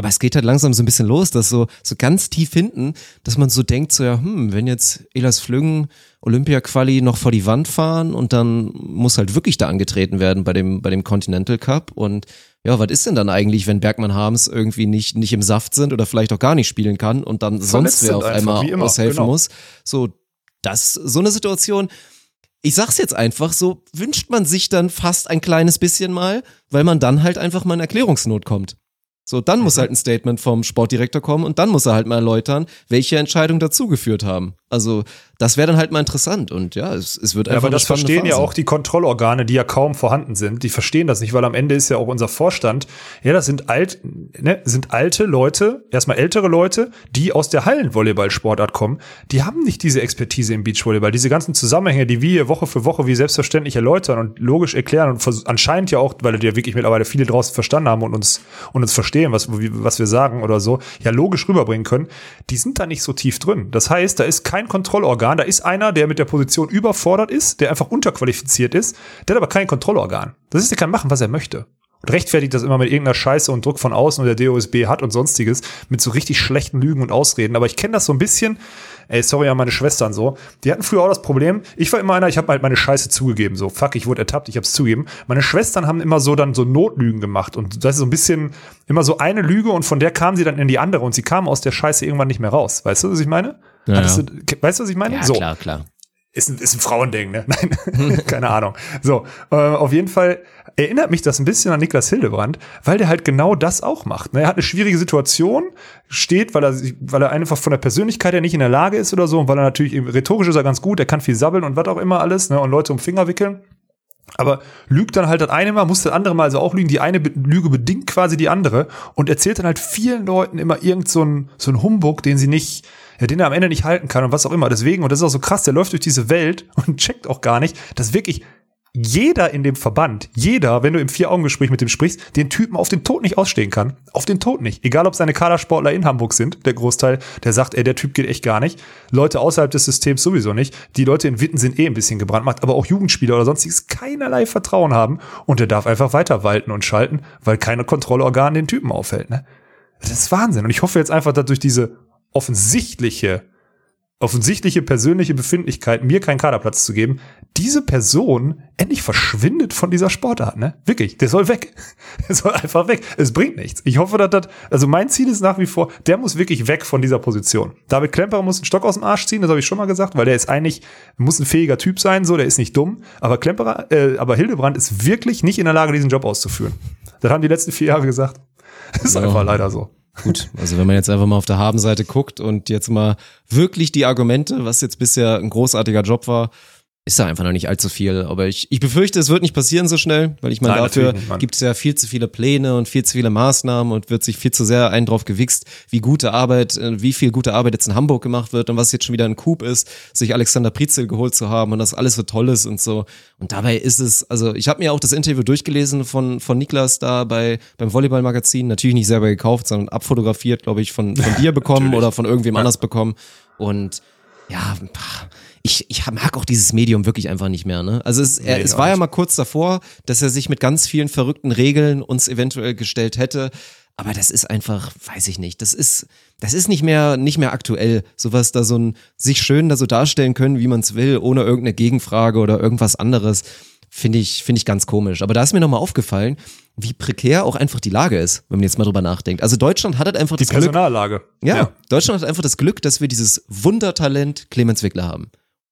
Aber es geht halt langsam so ein bisschen los, dass so, so ganz tief hinten, dass man so denkt, so ja, hm, wenn jetzt Elas Flüggen Olympia-Quali noch vor die Wand fahren und dann muss halt wirklich da angetreten werden bei dem, bei dem Continental Cup und ja, was ist denn dann eigentlich, wenn Bergmann Harms irgendwie nicht, nicht im Saft sind oder vielleicht auch gar nicht spielen kann und dann sonst wer auf einmal immer, aushelfen genau. muss? So, das, so eine Situation, ich sag's jetzt einfach, so wünscht man sich dann fast ein kleines bisschen mal, weil man dann halt einfach mal in Erklärungsnot kommt. So, dann muss mhm. halt ein Statement vom Sportdirektor kommen und dann muss er halt mal erläutern, welche Entscheidungen dazu geführt haben. Also, das wäre dann halt mal interessant und ja, es, es wird einfach. Ja, aber das verstehen Phase. ja auch die Kontrollorgane, die ja kaum vorhanden sind. Die verstehen das nicht, weil am Ende ist ja auch unser Vorstand, ja, das sind alt, ne, sind alte Leute, erstmal ältere Leute, die aus der Hallenvolleyball-Sportart kommen. Die haben nicht diese Expertise im Beachvolleyball, diese ganzen Zusammenhänge, die wir hier Woche für Woche wie selbstverständlich erläutern und logisch erklären und anscheinend ja auch, weil die ja wirklich mittlerweile viele draußen verstanden haben und uns, und uns verstehen, was, was wir sagen oder so, ja logisch rüberbringen können. Die sind da nicht so tief drin. Das heißt, da ist kein Kontrollorgan Kontrollorgan. Da ist einer, der mit der Position überfordert ist, der einfach unterqualifiziert ist, der hat aber kein Kontrollorgan. Das ist, der kann machen, was er möchte. und rechtfertigt das immer mit irgendeiner Scheiße und Druck von außen und der DOSB hat und sonstiges mit so richtig schlechten Lügen und Ausreden. Aber ich kenne das so ein bisschen. Ey, sorry an meine Schwestern so. Die hatten früher auch das Problem. Ich war immer einer, ich habe halt meine Scheiße zugegeben. So, fuck, ich wurde ertappt, ich hab's zugegeben. Meine Schwestern haben immer so dann so Notlügen gemacht und das ist so ein bisschen immer so eine Lüge und von der kamen sie dann in die andere und sie kamen aus der Scheiße irgendwann nicht mehr raus. Weißt du, was ich meine? Ja, ja. Du, weißt du, was ich meine? Ja, so klar, klar. ist ein, ist ein Frauending, ne? Nein, keine Ahnung. So, äh, auf jeden Fall erinnert mich das ein bisschen an Niklas Hildebrand, weil der halt genau das auch macht. Ne? Er hat eine schwierige Situation, steht, weil er, weil er einfach von der Persönlichkeit her nicht in der Lage ist oder so, und weil er natürlich rhetorisch ist er ganz gut, er kann viel sabbeln und was auch immer alles, ne? Und Leute um Finger wickeln. Aber lügt dann halt das eine Mal, muss das andere Mal also auch lügen. Die eine Lüge bedingt quasi die andere und erzählt dann halt vielen Leuten immer irgend so ein, so ein Humbug, den sie nicht, den er am Ende nicht halten kann und was auch immer. Deswegen, und das ist auch so krass, der läuft durch diese Welt und checkt auch gar nicht, dass wirklich jeder in dem Verband, jeder, wenn du im Vier-Augen-Gespräch mit dem sprichst, den Typen auf den Tod nicht ausstehen kann. Auf den Tod nicht. Egal, ob seine Kadersportler in Hamburg sind, der Großteil, der sagt, ey, der Typ geht echt gar nicht. Leute außerhalb des Systems sowieso nicht. Die Leute in Witten sind eh ein bisschen gebrandmarkt, aber auch Jugendspieler oder sonstiges keinerlei Vertrauen haben und der darf einfach weiter walten und schalten, weil keine Kontrollorgan den Typen aufhält, ne? Das ist Wahnsinn. Und ich hoffe jetzt einfach, dass durch diese offensichtliche offensichtliche persönliche Befindlichkeit, mir keinen Kaderplatz zu geben, diese Person endlich verschwindet von dieser Sportart, ne? Wirklich, der soll weg. Der soll einfach weg. Es bringt nichts. Ich hoffe, dass das, also mein Ziel ist nach wie vor, der muss wirklich weg von dieser Position. David Klemperer muss einen Stock aus dem Arsch ziehen, das habe ich schon mal gesagt, weil der ist eigentlich, muss ein fähiger Typ sein, so, der ist nicht dumm, aber Klemperer, äh, aber Hildebrand ist wirklich nicht in der Lage, diesen Job auszuführen. Das haben die letzten vier Jahre gesagt. Das ist Ja. einfach leider so. Gut, also wenn man jetzt einfach mal auf der Habenseite guckt und jetzt mal wirklich die Argumente, was jetzt bisher ein großartiger Job war, ist da einfach noch nicht allzu viel. Aber ich, ich befürchte, es wird nicht passieren so schnell, weil ich meine, Nein, dafür gibt es ja viel zu viele Pläne und viel zu viele Maßnahmen und wird sich viel zu sehr einen drauf gewichst, wie gute Arbeit, äh, wie viel gute Arbeit jetzt in Hamburg gemacht wird und was jetzt schon wieder ein Coup ist, sich Alexander Prizel geholt zu haben und das alles so toll ist und so. Und dabei ist es, also ich habe mir auch das Interview durchgelesen von, von Niklas da bei beim Volleyball-Magazin, natürlich nicht selber gekauft, sondern abfotografiert, glaube ich, von, von dir bekommen oder von irgendwem anders bekommen. Und ja, pah, ich, ich mag auch dieses Medium wirklich einfach nicht mehr. Ne? Also es, er, Nee, es war ja mal kurz davor, dass er sich mit ganz vielen verrückten Regeln uns eventuell gestellt hätte. Aber das ist einfach, weiß ich nicht, das ist, das ist nicht mehr, nicht mehr aktuell. Sowas da so ein, sich schön da so darstellen können, wie man es will, ohne irgendeine Gegenfrage oder irgendwas anderes, finde ich, finde ich ganz komisch. Aber da ist mir nochmal aufgefallen, wie prekär auch einfach die Lage ist, wenn man jetzt mal drüber nachdenkt. Also Deutschland hat halt einfach Die das Glück, Personallage. ja, Deutschland hat einfach das Glück, dass wir dieses Wundertalent Clemens Wickler haben.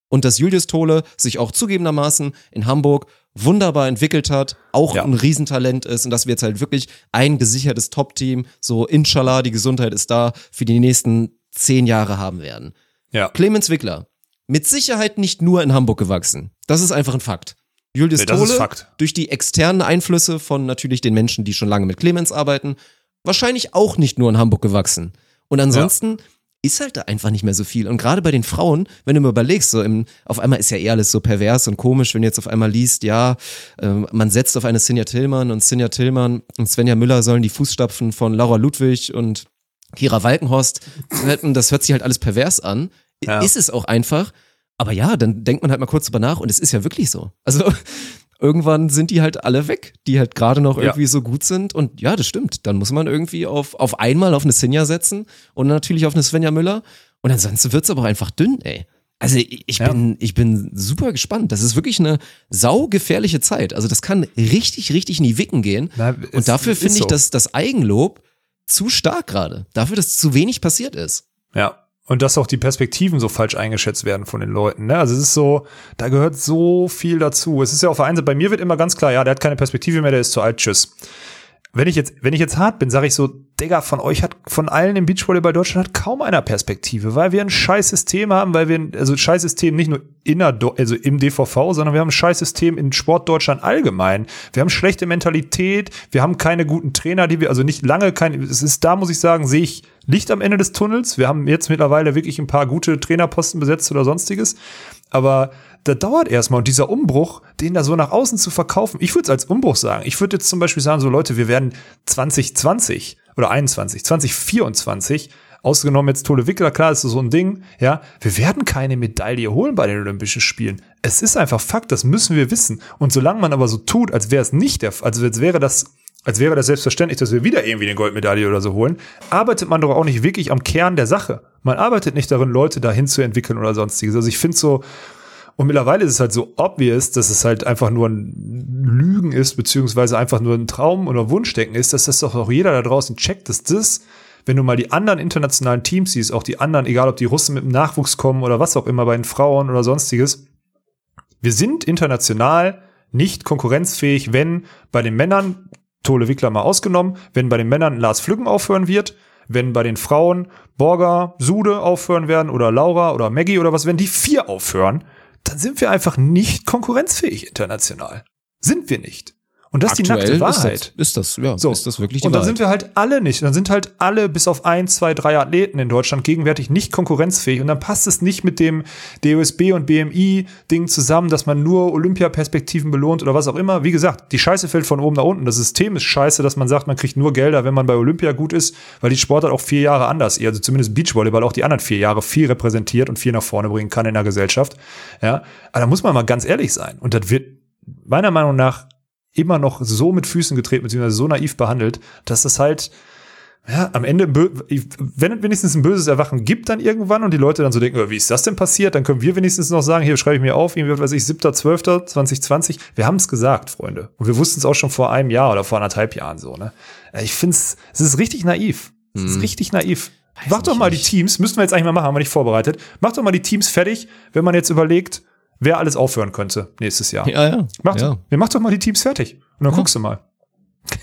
Und dass Julius Tole sich auch zugegebenermaßen in Hamburg wunderbar entwickelt hat, auch Ja. ein Riesentalent ist und dass wir jetzt halt wirklich ein gesichertes Top-Team, so inshallah, die Gesundheit ist da, für die nächsten zehn Jahre haben werden. Ja. Clemens Wickler, mit Sicherheit nicht nur in Hamburg gewachsen. Das ist einfach ein Fakt. Julius Nee, Tole, durch die externen Einflüsse von natürlich den Menschen, die schon lange mit Clemens arbeiten, wahrscheinlich auch nicht nur in Hamburg gewachsen. Und ansonsten ist halt da einfach nicht mehr so viel. Und gerade bei den Frauen, wenn du mal überlegst, so im, auf einmal ist ja eh alles so pervers und komisch, wenn du jetzt auf einmal liest, ja, ähm, man setzt auf eine Sinja Tillmann und Sinja Tillmann und Svenja Müller sollen die Fußstapfen von Laura Ludwig und Kira Walkenhorst retten. Das hört sich halt alles pervers an. Ja. Ist es auch einfach. Aber ja, dann denkt man halt mal kurz drüber nach und es ist ja wirklich so. Also irgendwann sind die halt alle weg, die halt gerade noch Ja. irgendwie so gut sind. Und ja, das stimmt. Dann muss man irgendwie auf, auf einmal auf eine Sinja setzen und natürlich auf eine Svenja Müller. Und ansonsten wird's aber auch einfach dünn, ey. Also ich, ich Ja. bin, ich bin super gespannt. Das ist wirklich eine saugefährliche Zeit. Also das kann richtig, richtig in die Wicken gehen. Na, es und dafür ist finde ich so. das, das Eigenlob zu stark gerade. Dafür, dass zu wenig passiert ist. Ja. Und dass auch die Perspektiven so falsch eingeschätzt werden von den Leuten. Ne? Also es ist so, da gehört so viel dazu. Es ist ja auf der einen Seite, bei mir wird immer ganz klar, ja, der hat keine Perspektive mehr, der ist zu alt, tschüss. Wenn ich jetzt, wenn ich jetzt hart bin, sage ich so, Digga, von euch hat, von allen im Beachvolleyball Deutschland hat kaum einer Perspektive, weil wir ein scheiß System haben, weil wir, ein, also scheiß System nicht nur inner, also im DVV, sondern wir haben ein scheiß System in Sport Deutschland allgemein. Wir haben schlechte Mentalität, wir haben keine guten Trainer, die wir, also nicht lange keine, es ist da, muss ich sagen, sehe ich Licht am Ende des Tunnels. Wir haben jetzt mittlerweile wirklich ein paar gute Trainerposten besetzt oder sonstiges. Aber da dauert erstmal und dieser Umbruch, den da so nach außen zu verkaufen, ich würde es als Umbruch sagen. Ich würde jetzt zum Beispiel sagen, so Leute, wir werden 2020 oder 21, 2024, ausgenommen jetzt Tole Wickler, klar, ist so ein Ding, ja, wir werden keine Medaille holen bei den Olympischen Spielen. Es ist einfach Fakt, das müssen wir wissen. Und solange man aber so tut, als wäre es nicht der, also als wäre das als wäre das selbstverständlich, dass wir wieder irgendwie eine Goldmedaille oder so holen, arbeitet man doch auch nicht wirklich am Kern der Sache. Man arbeitet nicht darin, Leute dahin zu entwickeln oder sonstiges. Also ich finde so, und mittlerweile ist es halt so obvious, dass es halt einfach nur ein Lügen ist, beziehungsweise einfach nur ein Traum oder Wunschdenken ist, dass das doch auch jeder da draußen checkt, dass das, wenn du mal die anderen internationalen Teams siehst, auch die anderen, egal ob die Russen mit dem Nachwuchs kommen oder was auch immer bei den Frauen oder sonstiges, wir sind international nicht konkurrenzfähig, wenn bei den Männern, Tole Wickler mal ausgenommen, wenn bei den Männern Lars Flüggen aufhören wird, wenn bei den Frauen Borger, Sude aufhören werden oder Laura oder Maggie oder was, wenn die vier aufhören, dann sind wir einfach nicht konkurrenzfähig international. Sind wir nicht. Und das ist die nackte Wahrheit. Ist das, ist das ja, So. ist das wirklich die Und dann Wahrheit? sind wir halt alle nicht. Dann sind halt alle bis auf ein, zwei, drei Athleten in Deutschland gegenwärtig nicht konkurrenzfähig. Und dann passt es nicht mit dem DOSB und BMI-Ding zusammen, dass man nur Olympiaperspektiven belohnt oder was auch immer. Wie gesagt, die Scheiße fällt von oben nach unten. Das System ist scheiße, dass man sagt, man kriegt nur Gelder, wenn man bei Olympia gut ist, weil die Sportart auch vier Jahre anders, also zumindest Beachvolleyball auch die anderen vier Jahre viel repräsentiert und viel nach vorne bringen kann in der Gesellschaft. Ja, aber da muss man mal ganz ehrlich sein. Und das wird meiner Meinung nach immer noch so mit Füßen getreten, beziehungsweise so naiv behandelt, dass das halt, ja, am Ende, wenn es wenigstens ein böses Erwachen gibt dann irgendwann und die Leute dann so denken, oh, wie ist das denn passiert, dann können wir wenigstens noch sagen, hier schreibe ich mir auf, irgendwie, was weiß ich, 7.12.2020. Wir haben es gesagt, Freunde. Und wir wussten es auch schon vor einem Jahr oder vor anderthalb Jahren so, ne? Ich finde es, es ist richtig naiv. Es ist richtig naiv. Mach doch nicht, mal die nicht. Teams, müssten wir jetzt eigentlich mal machen, haben wir nicht vorbereitet. Mach doch mal die Teams fertig, wenn man jetzt überlegt, wer alles aufhören könnte nächstes Jahr. Ja, ja. Mach, ja. wir mach doch mal die Teams fertig. Und dann guckst du mal.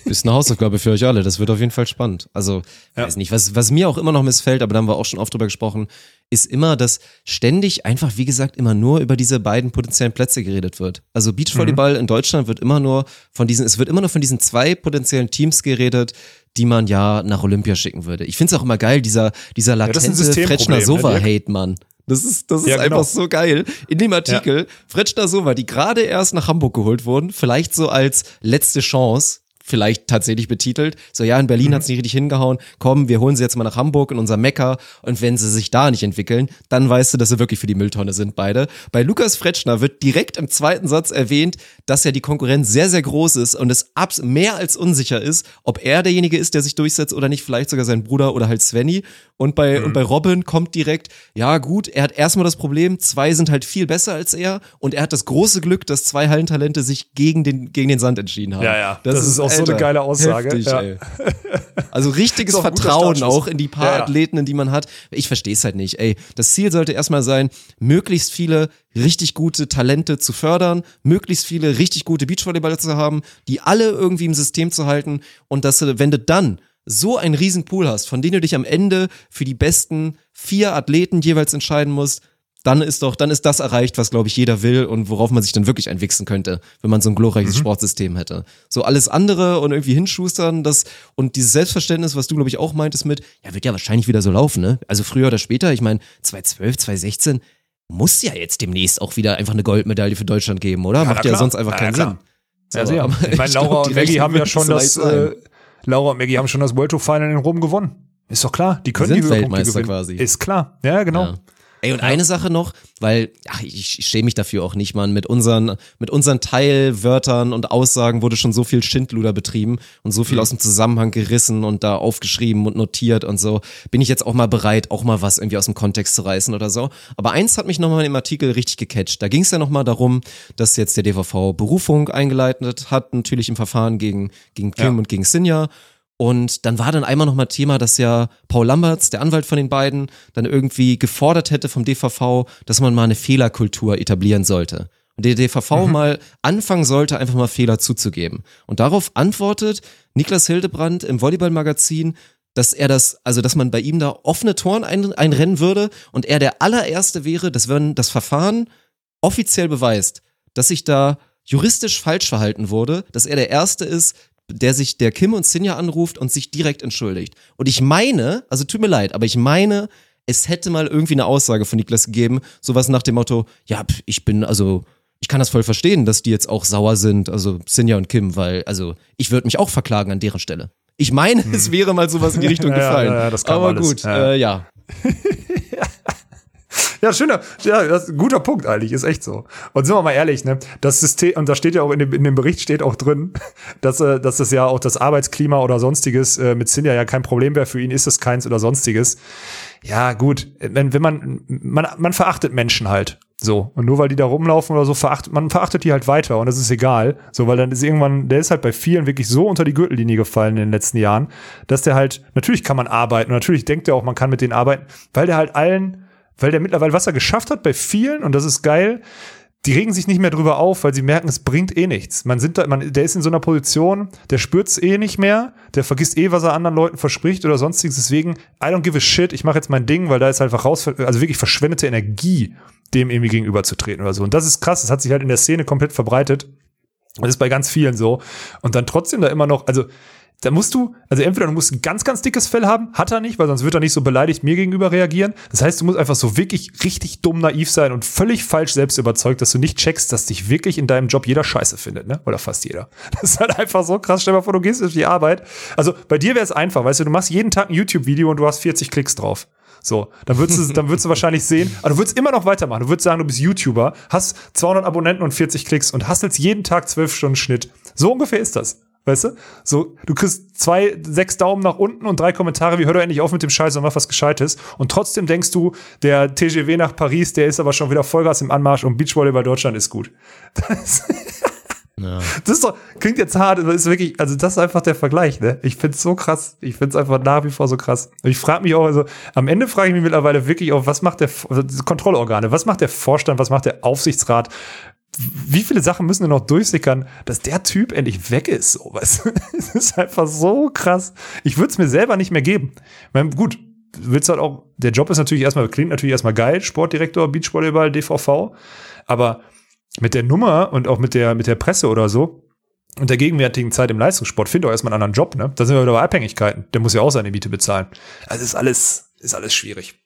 Ist eine Hausaufgabe für euch alle. Das wird auf jeden Fall spannend. Also, Ja. weiß nicht, was, was mir auch immer noch missfällt, aber da haben wir auch schon oft drüber gesprochen, ist immer, dass ständig einfach, wie gesagt, immer nur über diese beiden potenziellen Plätze geredet wird. Also Beachvolleyball Mhm. in Deutschland wird immer nur von diesen, es wird immer nur von diesen zwei potenziellen Teams geredet, die man ja nach Olympia schicken würde. Ich finde es auch immer geil, dieser, dieser latente ne, Fretschner-Sova-Hate, Mann. Das ist, das ist Ja, genau. einfach so geil. In dem Artikel, Fretschner Sova, die gerade erst nach Hamburg geholt wurden, vielleicht so als letzte Chance, vielleicht tatsächlich betitelt. So, ja, in Berlin hat's nicht richtig hingehauen. Komm, wir holen sie jetzt mal nach Hamburg in unser Mekka. Und wenn sie sich da nicht entwickeln, dann weißt du, dass sie wirklich für die Mülltonne sind, beide. Bei Lukas Fretschner wird direkt im zweiten Satz erwähnt, dass ja die Konkurrenz sehr, sehr groß ist und es abs mehr als unsicher ist, ob er derjenige ist, der sich durchsetzt oder nicht, vielleicht sogar sein Bruder oder halt Svenny. Und bei, und bei Robin kommt direkt, ja gut, er hat erstmal das Problem, zwei sind halt viel besser als er und er hat das große Glück, dass zwei Hallentalente sich gegen den, gegen den Sand entschieden haben. Ja, ja. Das ist auch so eine geile Aussage. Heftig, Ja. Also richtiges Ist auch Vertrauen auch in die paar Ja, ja. Athleten, in die man hat. Ich verstehe es halt nicht. Ey, das Ziel sollte erstmal sein, möglichst viele richtig gute Talente zu fördern, möglichst viele richtig gute Beachvolleyballer zu haben, die alle irgendwie im System zu halten und dass du, wenn du dann so einen riesen Pool hast, von denen du dich am Ende für die besten vier Athleten jeweils entscheiden musst, dann ist doch, dann ist das erreicht, was glaube ich jeder will und worauf man sich dann wirklich einwichsen könnte, wenn man so ein glorreiches Sportsystem hätte. So alles andere und irgendwie hinschustern, das und dieses Selbstverständnis, was du glaube ich auch meintest mit, ja wird ja wahrscheinlich wieder so laufen, ne? Also früher oder später, ich meine 2012, 2016 muss ja jetzt demnächst auch wieder einfach eine Goldmedaille für Deutschland geben, oder? Macht na ja klar. sonst einfach Ja, keinen klar. Sinn. So, Ja, sehr. aber Ich meine, glaub, Laura die und Maggie haben ja schon das, äh, Laura und Maggie haben schon das World Tour Final in Rom gewonnen. Ist doch klar, die können sind die Höhepunkte Weltmeister gewinnen. quasi. Ist klar, ja genau. Ja. Ey, und eine Sache noch, weil ach, ich, ich schäme mich dafür auch nicht, Mann. Mit unseren, mit unseren Teilwörtern und Aussagen wurde schon so viel Schindluder betrieben und so Mhm. viel aus dem Zusammenhang gerissen und da aufgeschrieben und notiert und so. Bin ich jetzt auch mal bereit, auch mal was irgendwie aus dem Kontext zu reißen oder so. Aber eins hat mich nochmal im Artikel richtig gecatcht. Da ging es ja nochmal darum, dass jetzt der DVV Berufung eingeleitet hat, natürlich im Verfahren gegen, gegen Kim Ja. und gegen Sinja. Und dann war dann einmal nochmal Thema, dass ja Paul Lamberts, der Anwalt von den beiden, dann irgendwie gefordert hätte vom DVV, dass man mal eine Fehlerkultur etablieren sollte. Und der DVV mal anfangen sollte, einfach mal Fehler zuzugeben. Und darauf antwortet Niklas Hildebrand im Volleyball-Magazin, dass er das, also dass man bei ihm da offene Toren ein, einrennen würde und er der allererste wäre, dass wenn das Verfahren offiziell beweist, dass sich da juristisch falsch verhalten wurde, dass er der Erste ist, der sich der Kim und Sinja anruft und sich direkt entschuldigt. Und ich meine, also tut mir leid, aber ich meine, es hätte mal irgendwie eine Aussage von Niklas gegeben, sowas nach dem Motto, ja, ich bin, also, ich kann das voll verstehen, dass die jetzt auch sauer sind, also Sinja und Kim, weil, also, ich würde mich auch verklagen an deren Stelle. Ich meine, es wäre mal sowas in die Richtung Ja, ja, gefallen. ja, das kam aber alles. gut, Ja. Äh, ja. Ja, schöner, ja, das ist ein guter Punkt eigentlich, ist echt so. Und sind wir mal ehrlich, ne, das System, und da steht ja auch in dem, in dem Bericht steht auch drin, dass, äh, dass das ja auch das Arbeitsklima oder sonstiges äh, mit Sinja ja kein Problem wäre, für ihn ist es keins oder sonstiges. Ja, gut, wenn, wenn man, man, man verachtet Menschen halt. So. Und nur weil die da rumlaufen oder so, verachtet, man verachtet die halt weiter und das ist egal. So, weil dann ist irgendwann, der ist halt bei vielen wirklich so unter die Gürtellinie gefallen in den letzten Jahren, dass der halt, natürlich kann man arbeiten und natürlich denkt er auch, man kann mit denen arbeiten, weil der halt allen, weil der mittlerweile was er geschafft hat bei vielen und das ist geil, die regen sich nicht mehr drüber auf, weil sie merken, es bringt eh nichts. Man sind da, man, der ist in so einer Position, der spürt's eh nicht mehr, der vergisst eh, was er anderen Leuten verspricht oder sonstiges. Deswegen, I don't give a shit, ich mache jetzt mein Ding, weil da ist einfach raus, also wirklich verschwendete Energie, dem irgendwie gegenüberzutreten oder so. Und das ist krass, das hat sich halt in der Szene komplett verbreitet. Das ist bei ganz vielen so. Und dann trotzdem da immer noch, also da musst du, also entweder du musst ein ganz, ganz dickes Fell haben, hat er nicht, weil sonst wird er nicht so beleidigt mir gegenüber reagieren. Das heißt, du musst einfach so wirklich richtig dumm naiv sein und völlig falsch selbst überzeugt, dass du nicht checkst, dass dich wirklich in deinem Job jeder Scheiße findet, ne? Oder fast jeder. Das ist halt einfach so krass. Stell dir mal vor, du gehst auf die Arbeit. Also bei dir wäre es einfach, weißt du, du machst jeden Tag ein YouTube-Video und du hast 40 Klicks drauf. So, dann würdest du, dann würdest du wahrscheinlich sehen, aber du würdest immer noch weitermachen. Du würdest sagen, du bist YouTuber, hast 200 Abonnenten und 40 Klicks und hast jetzt jeden Tag 12 Stunden Schnitt. So ungefähr ist das. Weißt du? So, du kriegst zwei, sechs Daumen nach unten und drei Kommentare, wie hör doch endlich auf mit dem Scheiß und mach was Gescheites. Und trotzdem denkst du, der TGW nach Paris, der ist aber schon wieder Vollgas im Anmarsch und Beachvolleyball Deutschland ist gut. Das, Ja. das ist doch, klingt jetzt hart, aber ist wirklich, also das ist einfach der Vergleich, ne? Ich find's so krass. Ich find's einfach nach wie vor so krass. Und ich frage mich auch, also am Ende frage ich mich mittlerweile wirklich auch, was macht der also Kontrollorgane, was macht der Vorstand, was macht der Aufsichtsrat? Wie viele Sachen müssen denn noch durchsickern, dass der Typ endlich weg ist? So, weißt? Es ist einfach so krass. Ich würde es mir selber nicht mehr geben. Meine, gut, willst halt auch, der Job ist natürlich erstmal, klingt natürlich erstmal geil, Sportdirektor, Beachvolleyball, DVV, aber mit der Nummer und auch mit der, mit der Presse oder so und der gegenwärtigen Zeit im Leistungssport findet auch erstmal einen anderen Job, ne? Da sind wir wieder bei Abhängigkeiten. Der muss ja auch seine Miete bezahlen. Also ist alles, ist alles schwierig.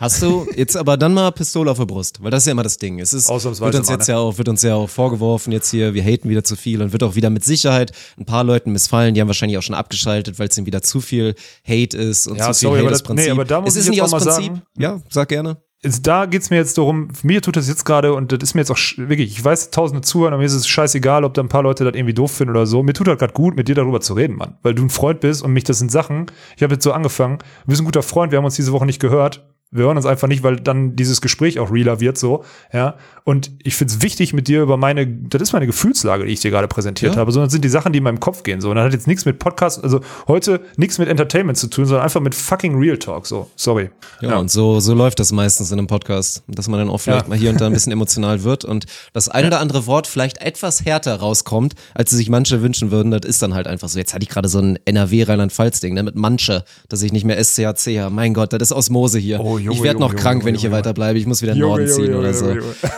Hast du jetzt aber dann mal Pistole auf der Brust, weil das ist ja immer das Ding. Es ist, wird uns jetzt ne? ja auch, wird uns ja auch vorgeworfen jetzt hier, wir haten wieder zu viel und wird auch wieder mit Sicherheit ein paar Leuten missfallen, die haben wahrscheinlich auch schon abgeschaltet, weil es ihnen wieder zu viel Hate ist und Ja, zu viel sorry, Hate aber das Prinzip. nee, aber da muss es ich ist jetzt nicht aus Prinzip. sagen- ja, sag gerne. Da geht's mir jetzt darum, mir tut das jetzt gerade, und das ist mir jetzt auch wirklich, ich weiß, tausende zuhören, aber mir ist es scheißegal, ob da ein paar Leute das irgendwie doof finden oder so. Mir tut das gerade gut, mit dir darüber zu reden, Mann. Weil du ein Freund bist und mich, das sind Sachen, ich habe jetzt so angefangen, du bist ein guter Freund, wir haben uns diese Woche nicht gehört. Wir hören uns einfach nicht, weil dann dieses Gespräch auch realer wird, so, ja. Und ich finde es wichtig, mit dir über meine, das ist meine Gefühlslage, die ich dir gerade präsentiert Ja. habe, sondern das sind die Sachen, die in meinem Kopf gehen, so. Und das hat jetzt nichts mit Podcast, also heute nichts mit Entertainment zu tun, sondern einfach mit fucking Real Talk, so. Sorry. Ja, und so, so läuft das meistens in einem Podcast, dass man dann auch vielleicht Ja. mal hier und da ein bisschen emotional wird und das ein oder andere Wort vielleicht etwas härter rauskommt, als sich manche wünschen würden. Das ist dann halt einfach so. Jetzt hatte ich gerade so ein NRW-Rheinland-Pfalz-Ding, ne, mit manche, dass ich nicht mehr SCHC habe. Mein Gott, das ist Osmose hier. Oh, Junge, ich werde noch Junge, krank, Junge, wenn ich hier weiterbleibe. Ich muss wieder in den Norden ziehen oder so.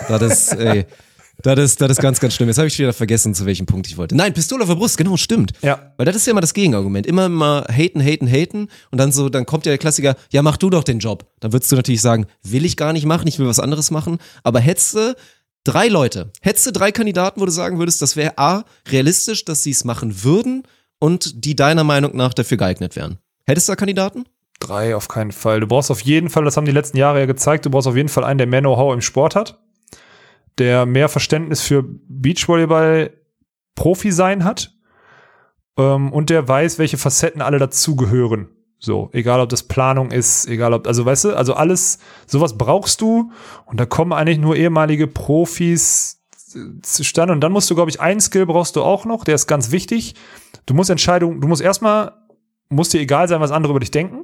Das ist, ey. Das ist, das ist ganz, ganz schlimm. Jetzt habe ich wieder vergessen, zu welchem Punkt ich wollte. Nein, Pistole auf der Brust, genau, stimmt. Ja. Weil das ist ja immer das Gegenargument. Immer mal haten, haten, haten. Und dann so, dann kommt ja der Klassiker, ja, mach du doch den Job. Dann würdest du natürlich sagen, will ich gar nicht machen, ich will was anderes machen. Aber hättest du drei Leute, hättest du drei Kandidaten, wo du sagen würdest, das wäre A, realistisch, dass sie es machen würden und die deiner Meinung nach dafür geeignet wären. Hättest du da Kandidaten? Drei auf keinen Fall. Du brauchst auf jeden Fall, das haben die letzten Jahre ja gezeigt, du brauchst auf jeden Fall einen, der mehr Know-how im Sport hat, der mehr Verständnis für Beachvolleyball Profi sein hat ähm, und der weiß, welche Facetten alle dazugehören. So, egal ob das Planung ist, egal ob, also weißt du, also alles, sowas brauchst du und da kommen eigentlich nur ehemalige Profis zustande und dann musst du, glaube ich, einen Skill brauchst du auch noch, der ist ganz wichtig. Du musst Entscheidungen, du musst erstmal, muss dir egal sein, was andere über dich denken.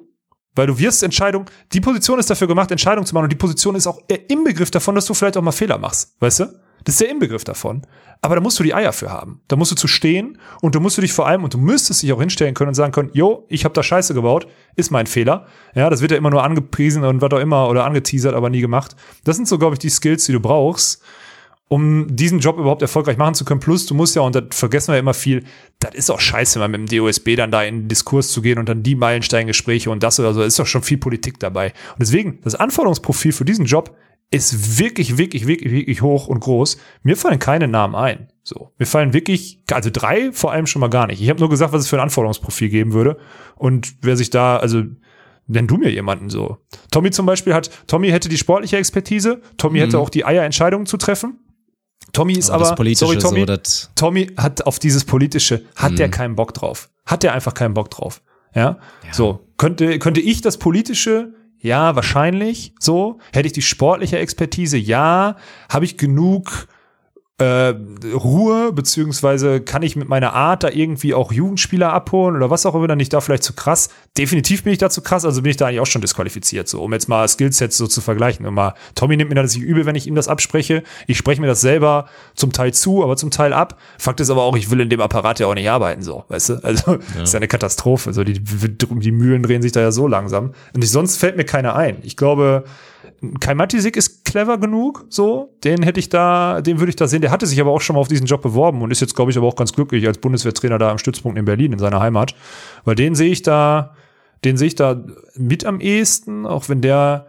Weil du wirst Entscheidung, die Position ist dafür gemacht, Entscheidungen zu machen und die Position ist auch der Inbegriff davon, dass du vielleicht auch mal Fehler machst, weißt du? Das ist der Inbegriff davon. Aber da musst du die Eier für haben. Da musst du zu stehen und du musst du dich vor allem und du müsstest dich auch hinstellen können und sagen können, jo, ich habe da Scheiße gebaut, ist mein Fehler. Ja, das wird ja immer nur angepriesen und was auch immer oder angeteasert, aber nie gemacht. Das sind so, glaube ich, die Skills, die du brauchst, um diesen Job überhaupt erfolgreich machen zu können. Plus, du musst ja, und das vergessen wir ja immer viel, das ist auch scheiße, mal mit dem DOSB dann da in den Diskurs zu gehen und dann die Meilensteingespräche und das oder so, ist doch schon viel Politik dabei. Und deswegen, das Anforderungsprofil für diesen Job ist wirklich, wirklich, wirklich, wirklich hoch und groß. Mir fallen keine Namen ein. So, mir fallen wirklich, also drei vor allem schon mal gar nicht. Ich habe nur gesagt, was es für ein Anforderungsprofil geben würde. Und wer sich da, also nenn du mir jemanden so. Tommy zum Beispiel hat, Tommy hätte die sportliche Expertise, Tommy hätte auch die Eier, Entscheidungen zu treffen. Tommy ist. Aber aber, sorry Tommy, so, Tommy hat auf dieses Politische, hat Mhm. der keinen Bock drauf. Hat der einfach keinen Bock drauf. Ja, so. Könnte, könnte ich das Politische? Ja, wahrscheinlich. So. Hätte ich die sportliche Expertise? Ja. Habe ich genug äh, Ruhe, beziehungsweise kann ich mit meiner Art da irgendwie auch Jugendspieler abholen oder was auch immer, dann nicht da vielleicht zu krass. Definitiv bin ich da zu krass, also bin ich da eigentlich auch schon disqualifiziert, so, um jetzt mal Skillsets so zu vergleichen. Und mal, Tommy nimmt mir das nicht übel, wenn ich ihm das abspreche. Ich spreche mir das selber zum Teil zu, aber zum Teil ab. Fakt ist aber auch, ich will in dem Apparat ja auch nicht arbeiten, so, weißt du? Also, ist ja eine Katastrophe. So, die, die Mühlen drehen sich da ja so langsam. Und ich, sonst fällt mir keiner ein. Ich glaube, Kai Matisik ist clever genug, so. Den hätte ich da, den würde ich da sehen. Der hatte sich aber auch schon mal auf diesen Job beworben und ist jetzt, glaube ich, aber auch ganz glücklich als Bundeswehrtrainer da am Stützpunkt in Berlin, in seiner Heimat. Weil den sehe ich da, den sehe ich da mit am ehesten, auch wenn der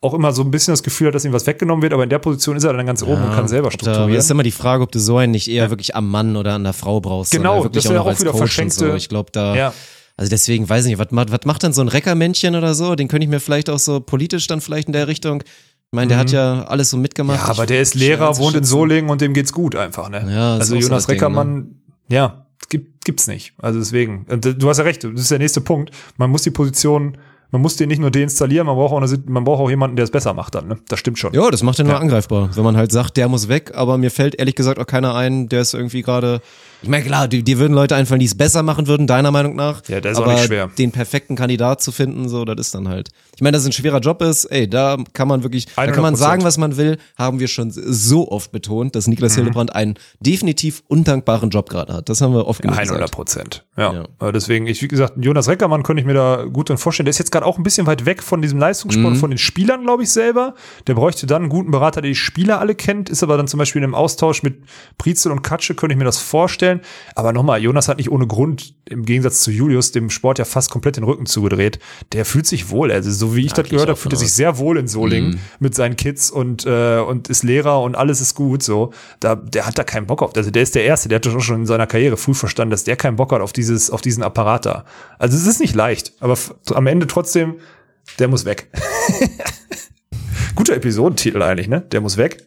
auch immer so ein bisschen das Gefühl hat, dass ihm was weggenommen wird, aber in der Position ist er dann ganz oben und kann selber Da, strukturieren. das ist immer die Frage, ob du so einen nicht eher wirklich am Mann oder an der Frau brauchst. Genau, das wäre auch als wieder Coach verschenkte- So. Ich glaube, da, Ja. Also deswegen weiß ich nicht, was, macht- was macht denn so ein Reckermännchen oder so? Den könnte ich mir vielleicht auch so politisch dann vielleicht in der Richtung. Ich meine, der hat ja alles so mitgemacht. Mhm. Ja, aber der ist Lehrer, wohnt in. Solingen und dem geht's gut einfach, ne? Ja, also auch so Jonas das Ding, Reckermann, ja, gibt, gibt's nicht. Also deswegen, du hast ja recht, das ist der nächste Punkt. Man muss die Position, man muss den nicht nur deinstallieren, man braucht auch, eine, man braucht auch jemanden, der es besser macht dann, ne? Das stimmt schon. Ja, das macht den nur Ja. angreifbar. Wenn man halt sagt, der muss weg, aber mir fällt ehrlich gesagt auch keiner ein, der ist irgendwie gerade. Ich meine, klar, dir, würden Leute einfallen, die es besser machen würden, deiner Meinung nach. Ja, das ist auch aber nicht schwer. den perfekten Kandidat zu finden, so, das ist dann halt. Ich meine, dass es ein schwerer Job ist, ey, da kann man wirklich, da kann man 100%. sagen, was man will, haben wir schon so oft betont, dass Niklas Mhm. Hildebrand einen definitiv undankbaren Job gerade hat. Das haben wir oft genug 100 gesagt. Prozent. Ja. Ja. Deswegen, ich, wie gesagt, Jonas Reckermann könnte ich mir da gut drin vorstellen. Der ist jetzt gerade auch ein bisschen weit weg von diesem Leistungssport, Mhm. von den Spielern, glaube ich, selber. Der bräuchte dann einen guten Berater, der die Spieler alle kennt, ist aber dann zum Beispiel in einem Austausch mit Prizel und Katsche, könnte ich mir das vorstellen. Aber nochmal, Jonas hat nicht ohne Grund, im Gegensatz zu Julius, dem Sport ja fast komplett den Rücken zugedreht. Der fühlt sich wohl. Also, so wie ich das gehe ich gehört habe, fühlt er sich sehr wohl in Solingen Mhm. mit seinen Kids und, äh, und ist Lehrer und alles ist gut. So, da, der hat da keinen Bock auf. Also der ist der Erste, der hat doch schon in seiner Karriere früh verstanden, dass der keinen Bock hat auf dieses, auf diesen Apparat da. Also es ist nicht leicht, aber am Ende trotzdem, der muss weg. Guter Episodentitel eigentlich, ne? Der muss weg.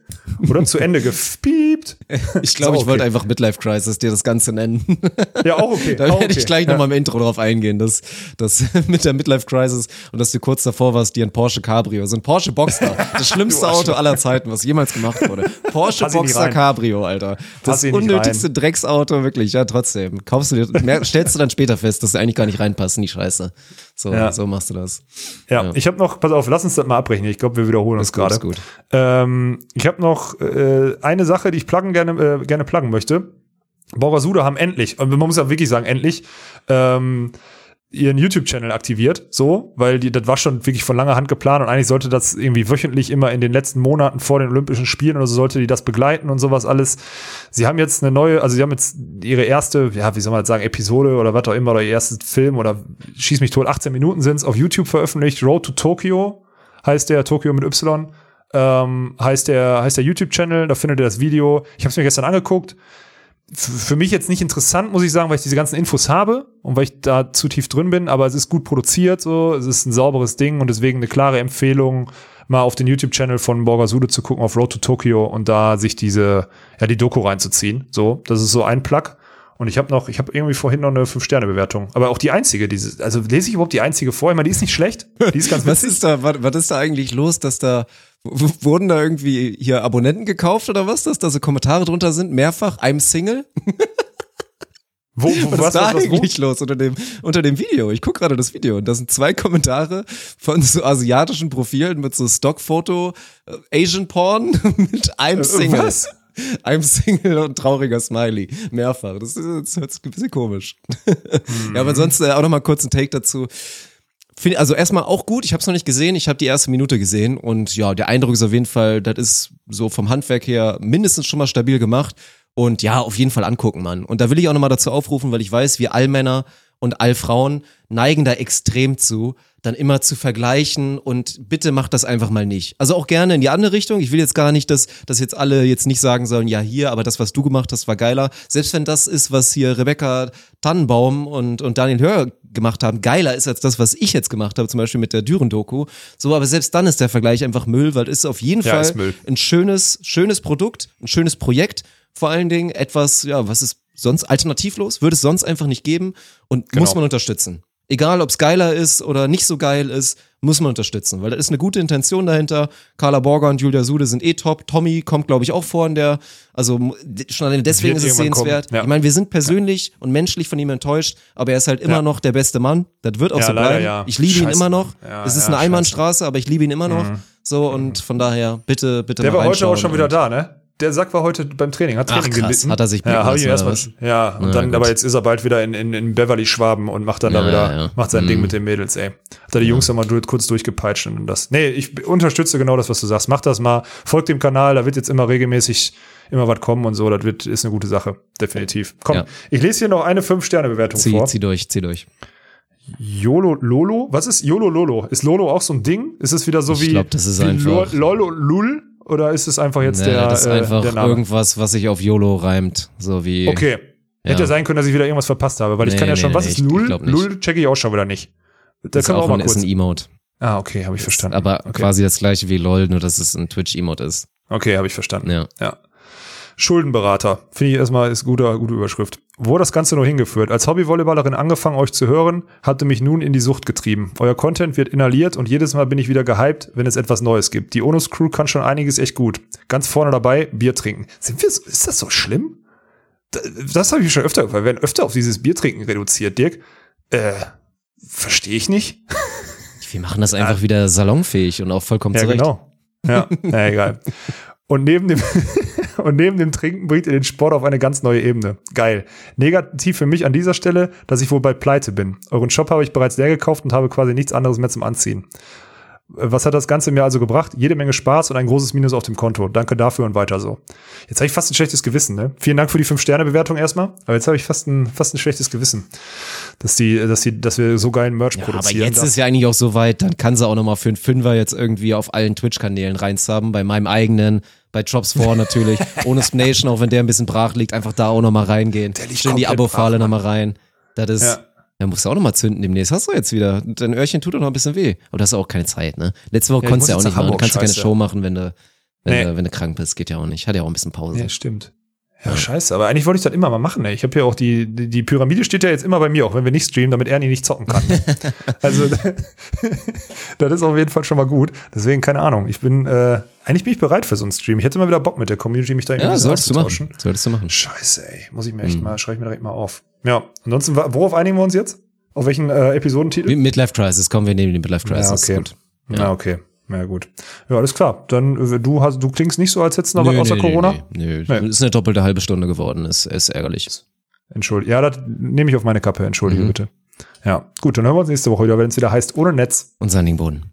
Oder zu Ende gepiept. Ich glaube, ich wollte okay. einfach Midlife Crisis dir das Ganze nennen. Ja, auch okay. Da werde okay. ich gleich ja. nochmal im Intro drauf eingehen, dass das mit der Midlife Crisis und dass du kurz davor warst, dir ein Porsche Cabrio, so ein Porsche Boxster, das schlimmste Auto aller Zeiten, was jemals gemacht wurde. Porsche Pass Boxster rein. Cabrio, Alter. Das unnötigste Drecksauto, wirklich, ja, trotzdem. Kaufst du dir, stellst du dann später fest, dass du eigentlich gar nicht reinpassen, die Scheiße. So, Ja. so machst du das. Ja, Ja. ich habe noch, pass auf, lass uns das mal abbrechen. Ich glaube, wir wiederholen uns gerade. ist gut. Ähm, ich habe noch äh, eine Sache, die ich pluggen gerne, äh, gerne pluggen möchte. Borgasuda haben endlich, und man muss ja wirklich sagen, endlich, ähm, ihren YouTube-Channel aktiviert, so, weil die, das war schon wirklich von langer Hand geplant und eigentlich sollte das irgendwie wöchentlich immer in den letzten Monaten vor den Olympischen Spielen oder so sollte die das begleiten und sowas alles. Sie haben jetzt eine neue, also sie haben jetzt ihre erste, ja, wie soll man sagen, Episode oder was auch immer, oder ihr erstes Film oder schieß mich tot, 18 Minuten sind's auf YouTube veröffentlicht, Road to Tokyo heißt der, Tokyo mit Y, ähm, heißt der, heißt der YouTube-Channel, da findet ihr das Video. Ich habe es mir gestern angeguckt. Für mich jetzt nicht interessant, muss ich sagen, weil ich diese ganzen Infos habe und weil ich da zu tief drin bin, aber es ist gut produziert, so, es ist ein sauberes Ding und deswegen eine klare Empfehlung, mal auf den YouTube-Channel von Borgasude zu gucken, auf Road to Tokyo und da sich diese, ja, die Doku reinzuziehen. So, das ist so ein Plug. Und ich habe noch, ich habe irgendwie vorhin noch eine 5-Sterne-Bewertung. Aber auch die einzige, diese, also lese ich überhaupt die einzige vor? Ich meine, die ist nicht schlecht. Die ist ganz Was witzig. ist da, was, was ist da eigentlich los, dass da, wurden da irgendwie hier Abonnenten gekauft oder was, dass da so Kommentare drunter sind, mehrfach, I'm Single? Wo, wo, Was, ist da was, wo? eigentlich los unter dem, unter dem Video? Ich guck gerade das Video und da sind zwei Kommentare von so asiatischen Profilen mit so Stockfoto, äh, Asian Porn mit I'm Single. Äh, was? I'm Single und trauriger Smiley. Mehrfach. Das ist, das ist ein bisschen komisch. Ja, aber ansonsten äh, auch noch mal kurz ein Take dazu. Find, also erstmal auch gut, ich habe es noch nicht gesehen, ich habe die erste Minute gesehen und ja, der Eindruck ist auf jeden Fall, das ist so vom Handwerk her mindestens schon mal stabil gemacht und ja, auf jeden Fall angucken, Mann. Und da will ich auch noch mal dazu aufrufen, weil ich weiß, wir Allmänner und Allfrauen neigen da extrem zu, dann immer zu vergleichen und bitte macht das einfach mal nicht. Also auch gerne in die andere Richtung. Ich will jetzt gar nicht, dass, dass jetzt alle jetzt nicht sagen sollen, ja hier, aber das, was du gemacht hast, war geiler. Selbst wenn das ist, was hier Rebecca Tannenbaum und, und Daniel Hör gemacht haben, geiler ist als das, was ich jetzt gemacht habe, zum Beispiel mit der Düren-Doku. So, aber selbst dann ist der Vergleich einfach Müll, weil es ist auf jeden Ja, Fall ein schönes, schönes Produkt, ein schönes Projekt. Vor allen Dingen etwas, ja, was ist sonst alternativlos, würde es sonst einfach nicht geben und Genau. muss man unterstützen. Egal, ob es geiler ist oder nicht so geil ist, muss man unterstützen, weil da ist eine gute Intention dahinter. Carla Borger und Julia Sude sind eh top. Tommy kommt, glaube ich, auch vor in der, also schon alleine deswegen Wird ist es sehenswert. ja. Ich meine, wir sind persönlich und menschlich von ihm enttäuscht, aber er ist halt immer Ja. noch der beste Mann. Das wird auch Ja, so leider bleiben. ja. Ich liebe ihn Scheiße, immer noch. Ja, es ist ja, eine. Einbahnstraße, aber ich liebe ihn immer noch. So und von daher bitte, bitte Der war heute auch schon wieder da, ne? Der Sack war heute beim Training, hat Ach, Training krass. gelitten. Hat er sich Ja, lassen, erstmal. Ja, und Na, dann, gut. aber jetzt ist er bald wieder in, in, in Beverly Schwaben und macht dann da Ja, wieder, ja, ja. macht sein Mhm. Ding mit den Mädels, ey. Hat er die Jungs nochmal durch, kurz durchgepeitscht und das. Nee, ich unterstütze genau das, was du sagst. Mach das mal, folgt dem Kanal, da wird jetzt immer regelmäßig immer was kommen und so. Das wird, ist eine gute Sache. Definitiv. Komm, Ja. ich lese hier noch eine 5-Sterne-Bewertung Zieh, vor. zieh durch, zieh durch. YOLO Lolo? Was ist YOLO Lolo? Ist Lolo auch so ein Ding? Ist es wieder so Ich wie, glaub, das ist wie einfach- Lo- Lolo Lul? Oder ist es einfach jetzt Nee, der, das ist äh, einfach Name? irgendwas, was sich auf YOLO reimt. So wie. Okay. Hätte Ja. sein können, dass ich wieder irgendwas verpasst habe, weil ich Nee, kann ja nee, schon, was ist ich- ich nicht. Lul checke ich auch schon wieder nicht. Da Das wir auch auch mal ein, ist ein Emote. Ah, okay, habe ich verstanden. Aber okay. quasi das gleiche wie LOL, nur dass es ein Twitch-Emote ist. Okay, habe ich verstanden. Ja. Ja. Schuldenberater. Finde ich erstmal ist guter, gute Überschrift. Wo hat das Ganze nur hingeführt? Als Hobbyvolleyballerin angefangen, euch zu hören, hatte mich nun in die Sucht getrieben. Euer Content wird inhaliert und jedes Mal bin ich wieder gehypt, wenn es etwas Neues gibt. Die Onus Crew kann schon einiges echt gut. Ganz vorne dabei, Bier trinken. Sind wir so, ist das so schlimm? Da- Das habe ich schon öfter, weil wir werden öfter auf dieses Bier trinken reduziert, Dirk. Äh, verstehe ich nicht. Wir machen das einfach wieder salonfähig und auch vollkommen Ja, zurecht. genau. Ja, na egal. Und neben dem und neben dem Trinken bringt ihr den Sport auf eine ganz neue Ebene. Geil. Negativ für mich an dieser Stelle, dass ich wohl bald pleite bin. Euren Shop habe ich bereits leer gekauft und habe quasi nichts anderes mehr zum Anziehen. Was hat das Ganze mir also gebracht? Jede Menge Spaß und ein großes Minus auf dem Konto. Danke dafür und weiter so. Jetzt habe ich fast ein schlechtes Gewissen, ne? Vielen Dank für die 5-Sterne-Bewertung erstmal. Aber jetzt habe ich fast ein, fast ein schlechtes Gewissen, dass die, dass die, dass wir so geilen Merch Ja, aber produzieren. jetzt Das- ist ja eigentlich auch so weit, dann kann sie auch nochmal für einen Fünfer jetzt irgendwie auf allen Twitch-Kanälen reinsubben, bei meinem eigenen, bei Drops 4 natürlich, ohne Nation, auch wenn der ein bisschen brach liegt, einfach da auch nochmal reingehen. Schön die brach, nochmal rein. Das ist, Ja. da musst du auch nochmal zünden demnächst. Hast du jetzt wieder. Dein Öhrchen tut doch noch ein bisschen weh. Aber du hast auch keine Zeit, ne? Letzte Woche Ja, konntest du ja auch nicht machen. Du Hamburg, kannst ja keine. Show machen, wenn du, wenn, Nee. du, wenn du krank bist. Geht ja auch nicht. Hat ja auch ein bisschen Pause. Ja, stimmt. Ja, scheiße. Aber eigentlich wollte ich das immer mal machen. Ey. Ich habe ja auch die, die, die Pyramide steht ja jetzt immer bei mir, auch wenn wir nicht streamen, damit Ernie nicht zocken kann. also das ist auf jeden Fall schon mal gut. Deswegen keine Ahnung. Ich bin äh, eigentlich bin ich bereit für so einen Stream. Ich hätte mal wieder Bock mit der Community mich da irgendwie Ja, solltest du machen. Solltest du machen. Scheiße, ey. Muss ich mir echt mal, schreibe ich mir direkt mal auf. Ja, ansonsten, worauf einigen wir uns jetzt? Auf welchen äh, Episodentitel? Midlife Crisis, kommen wir neben den Midlife Crisis. Ja, okay. gut. Ja, okay. Ja, gut. Ja, alles klar. Dann, äh, du hast, du klingst nicht so, als hättest du noch was außer Corona. Nee, nee. Nee. Ist eine doppelte halbe Stunde geworden. Ist, ist ärgerlich. Entschuldige. Ja, das nehme ich auf meine Kappe. Entschuldige Mhm. bitte. Ja, gut, dann hören wir uns nächste Woche wieder, wenn es wieder heißt, ohne Netz. Und Sandingboden.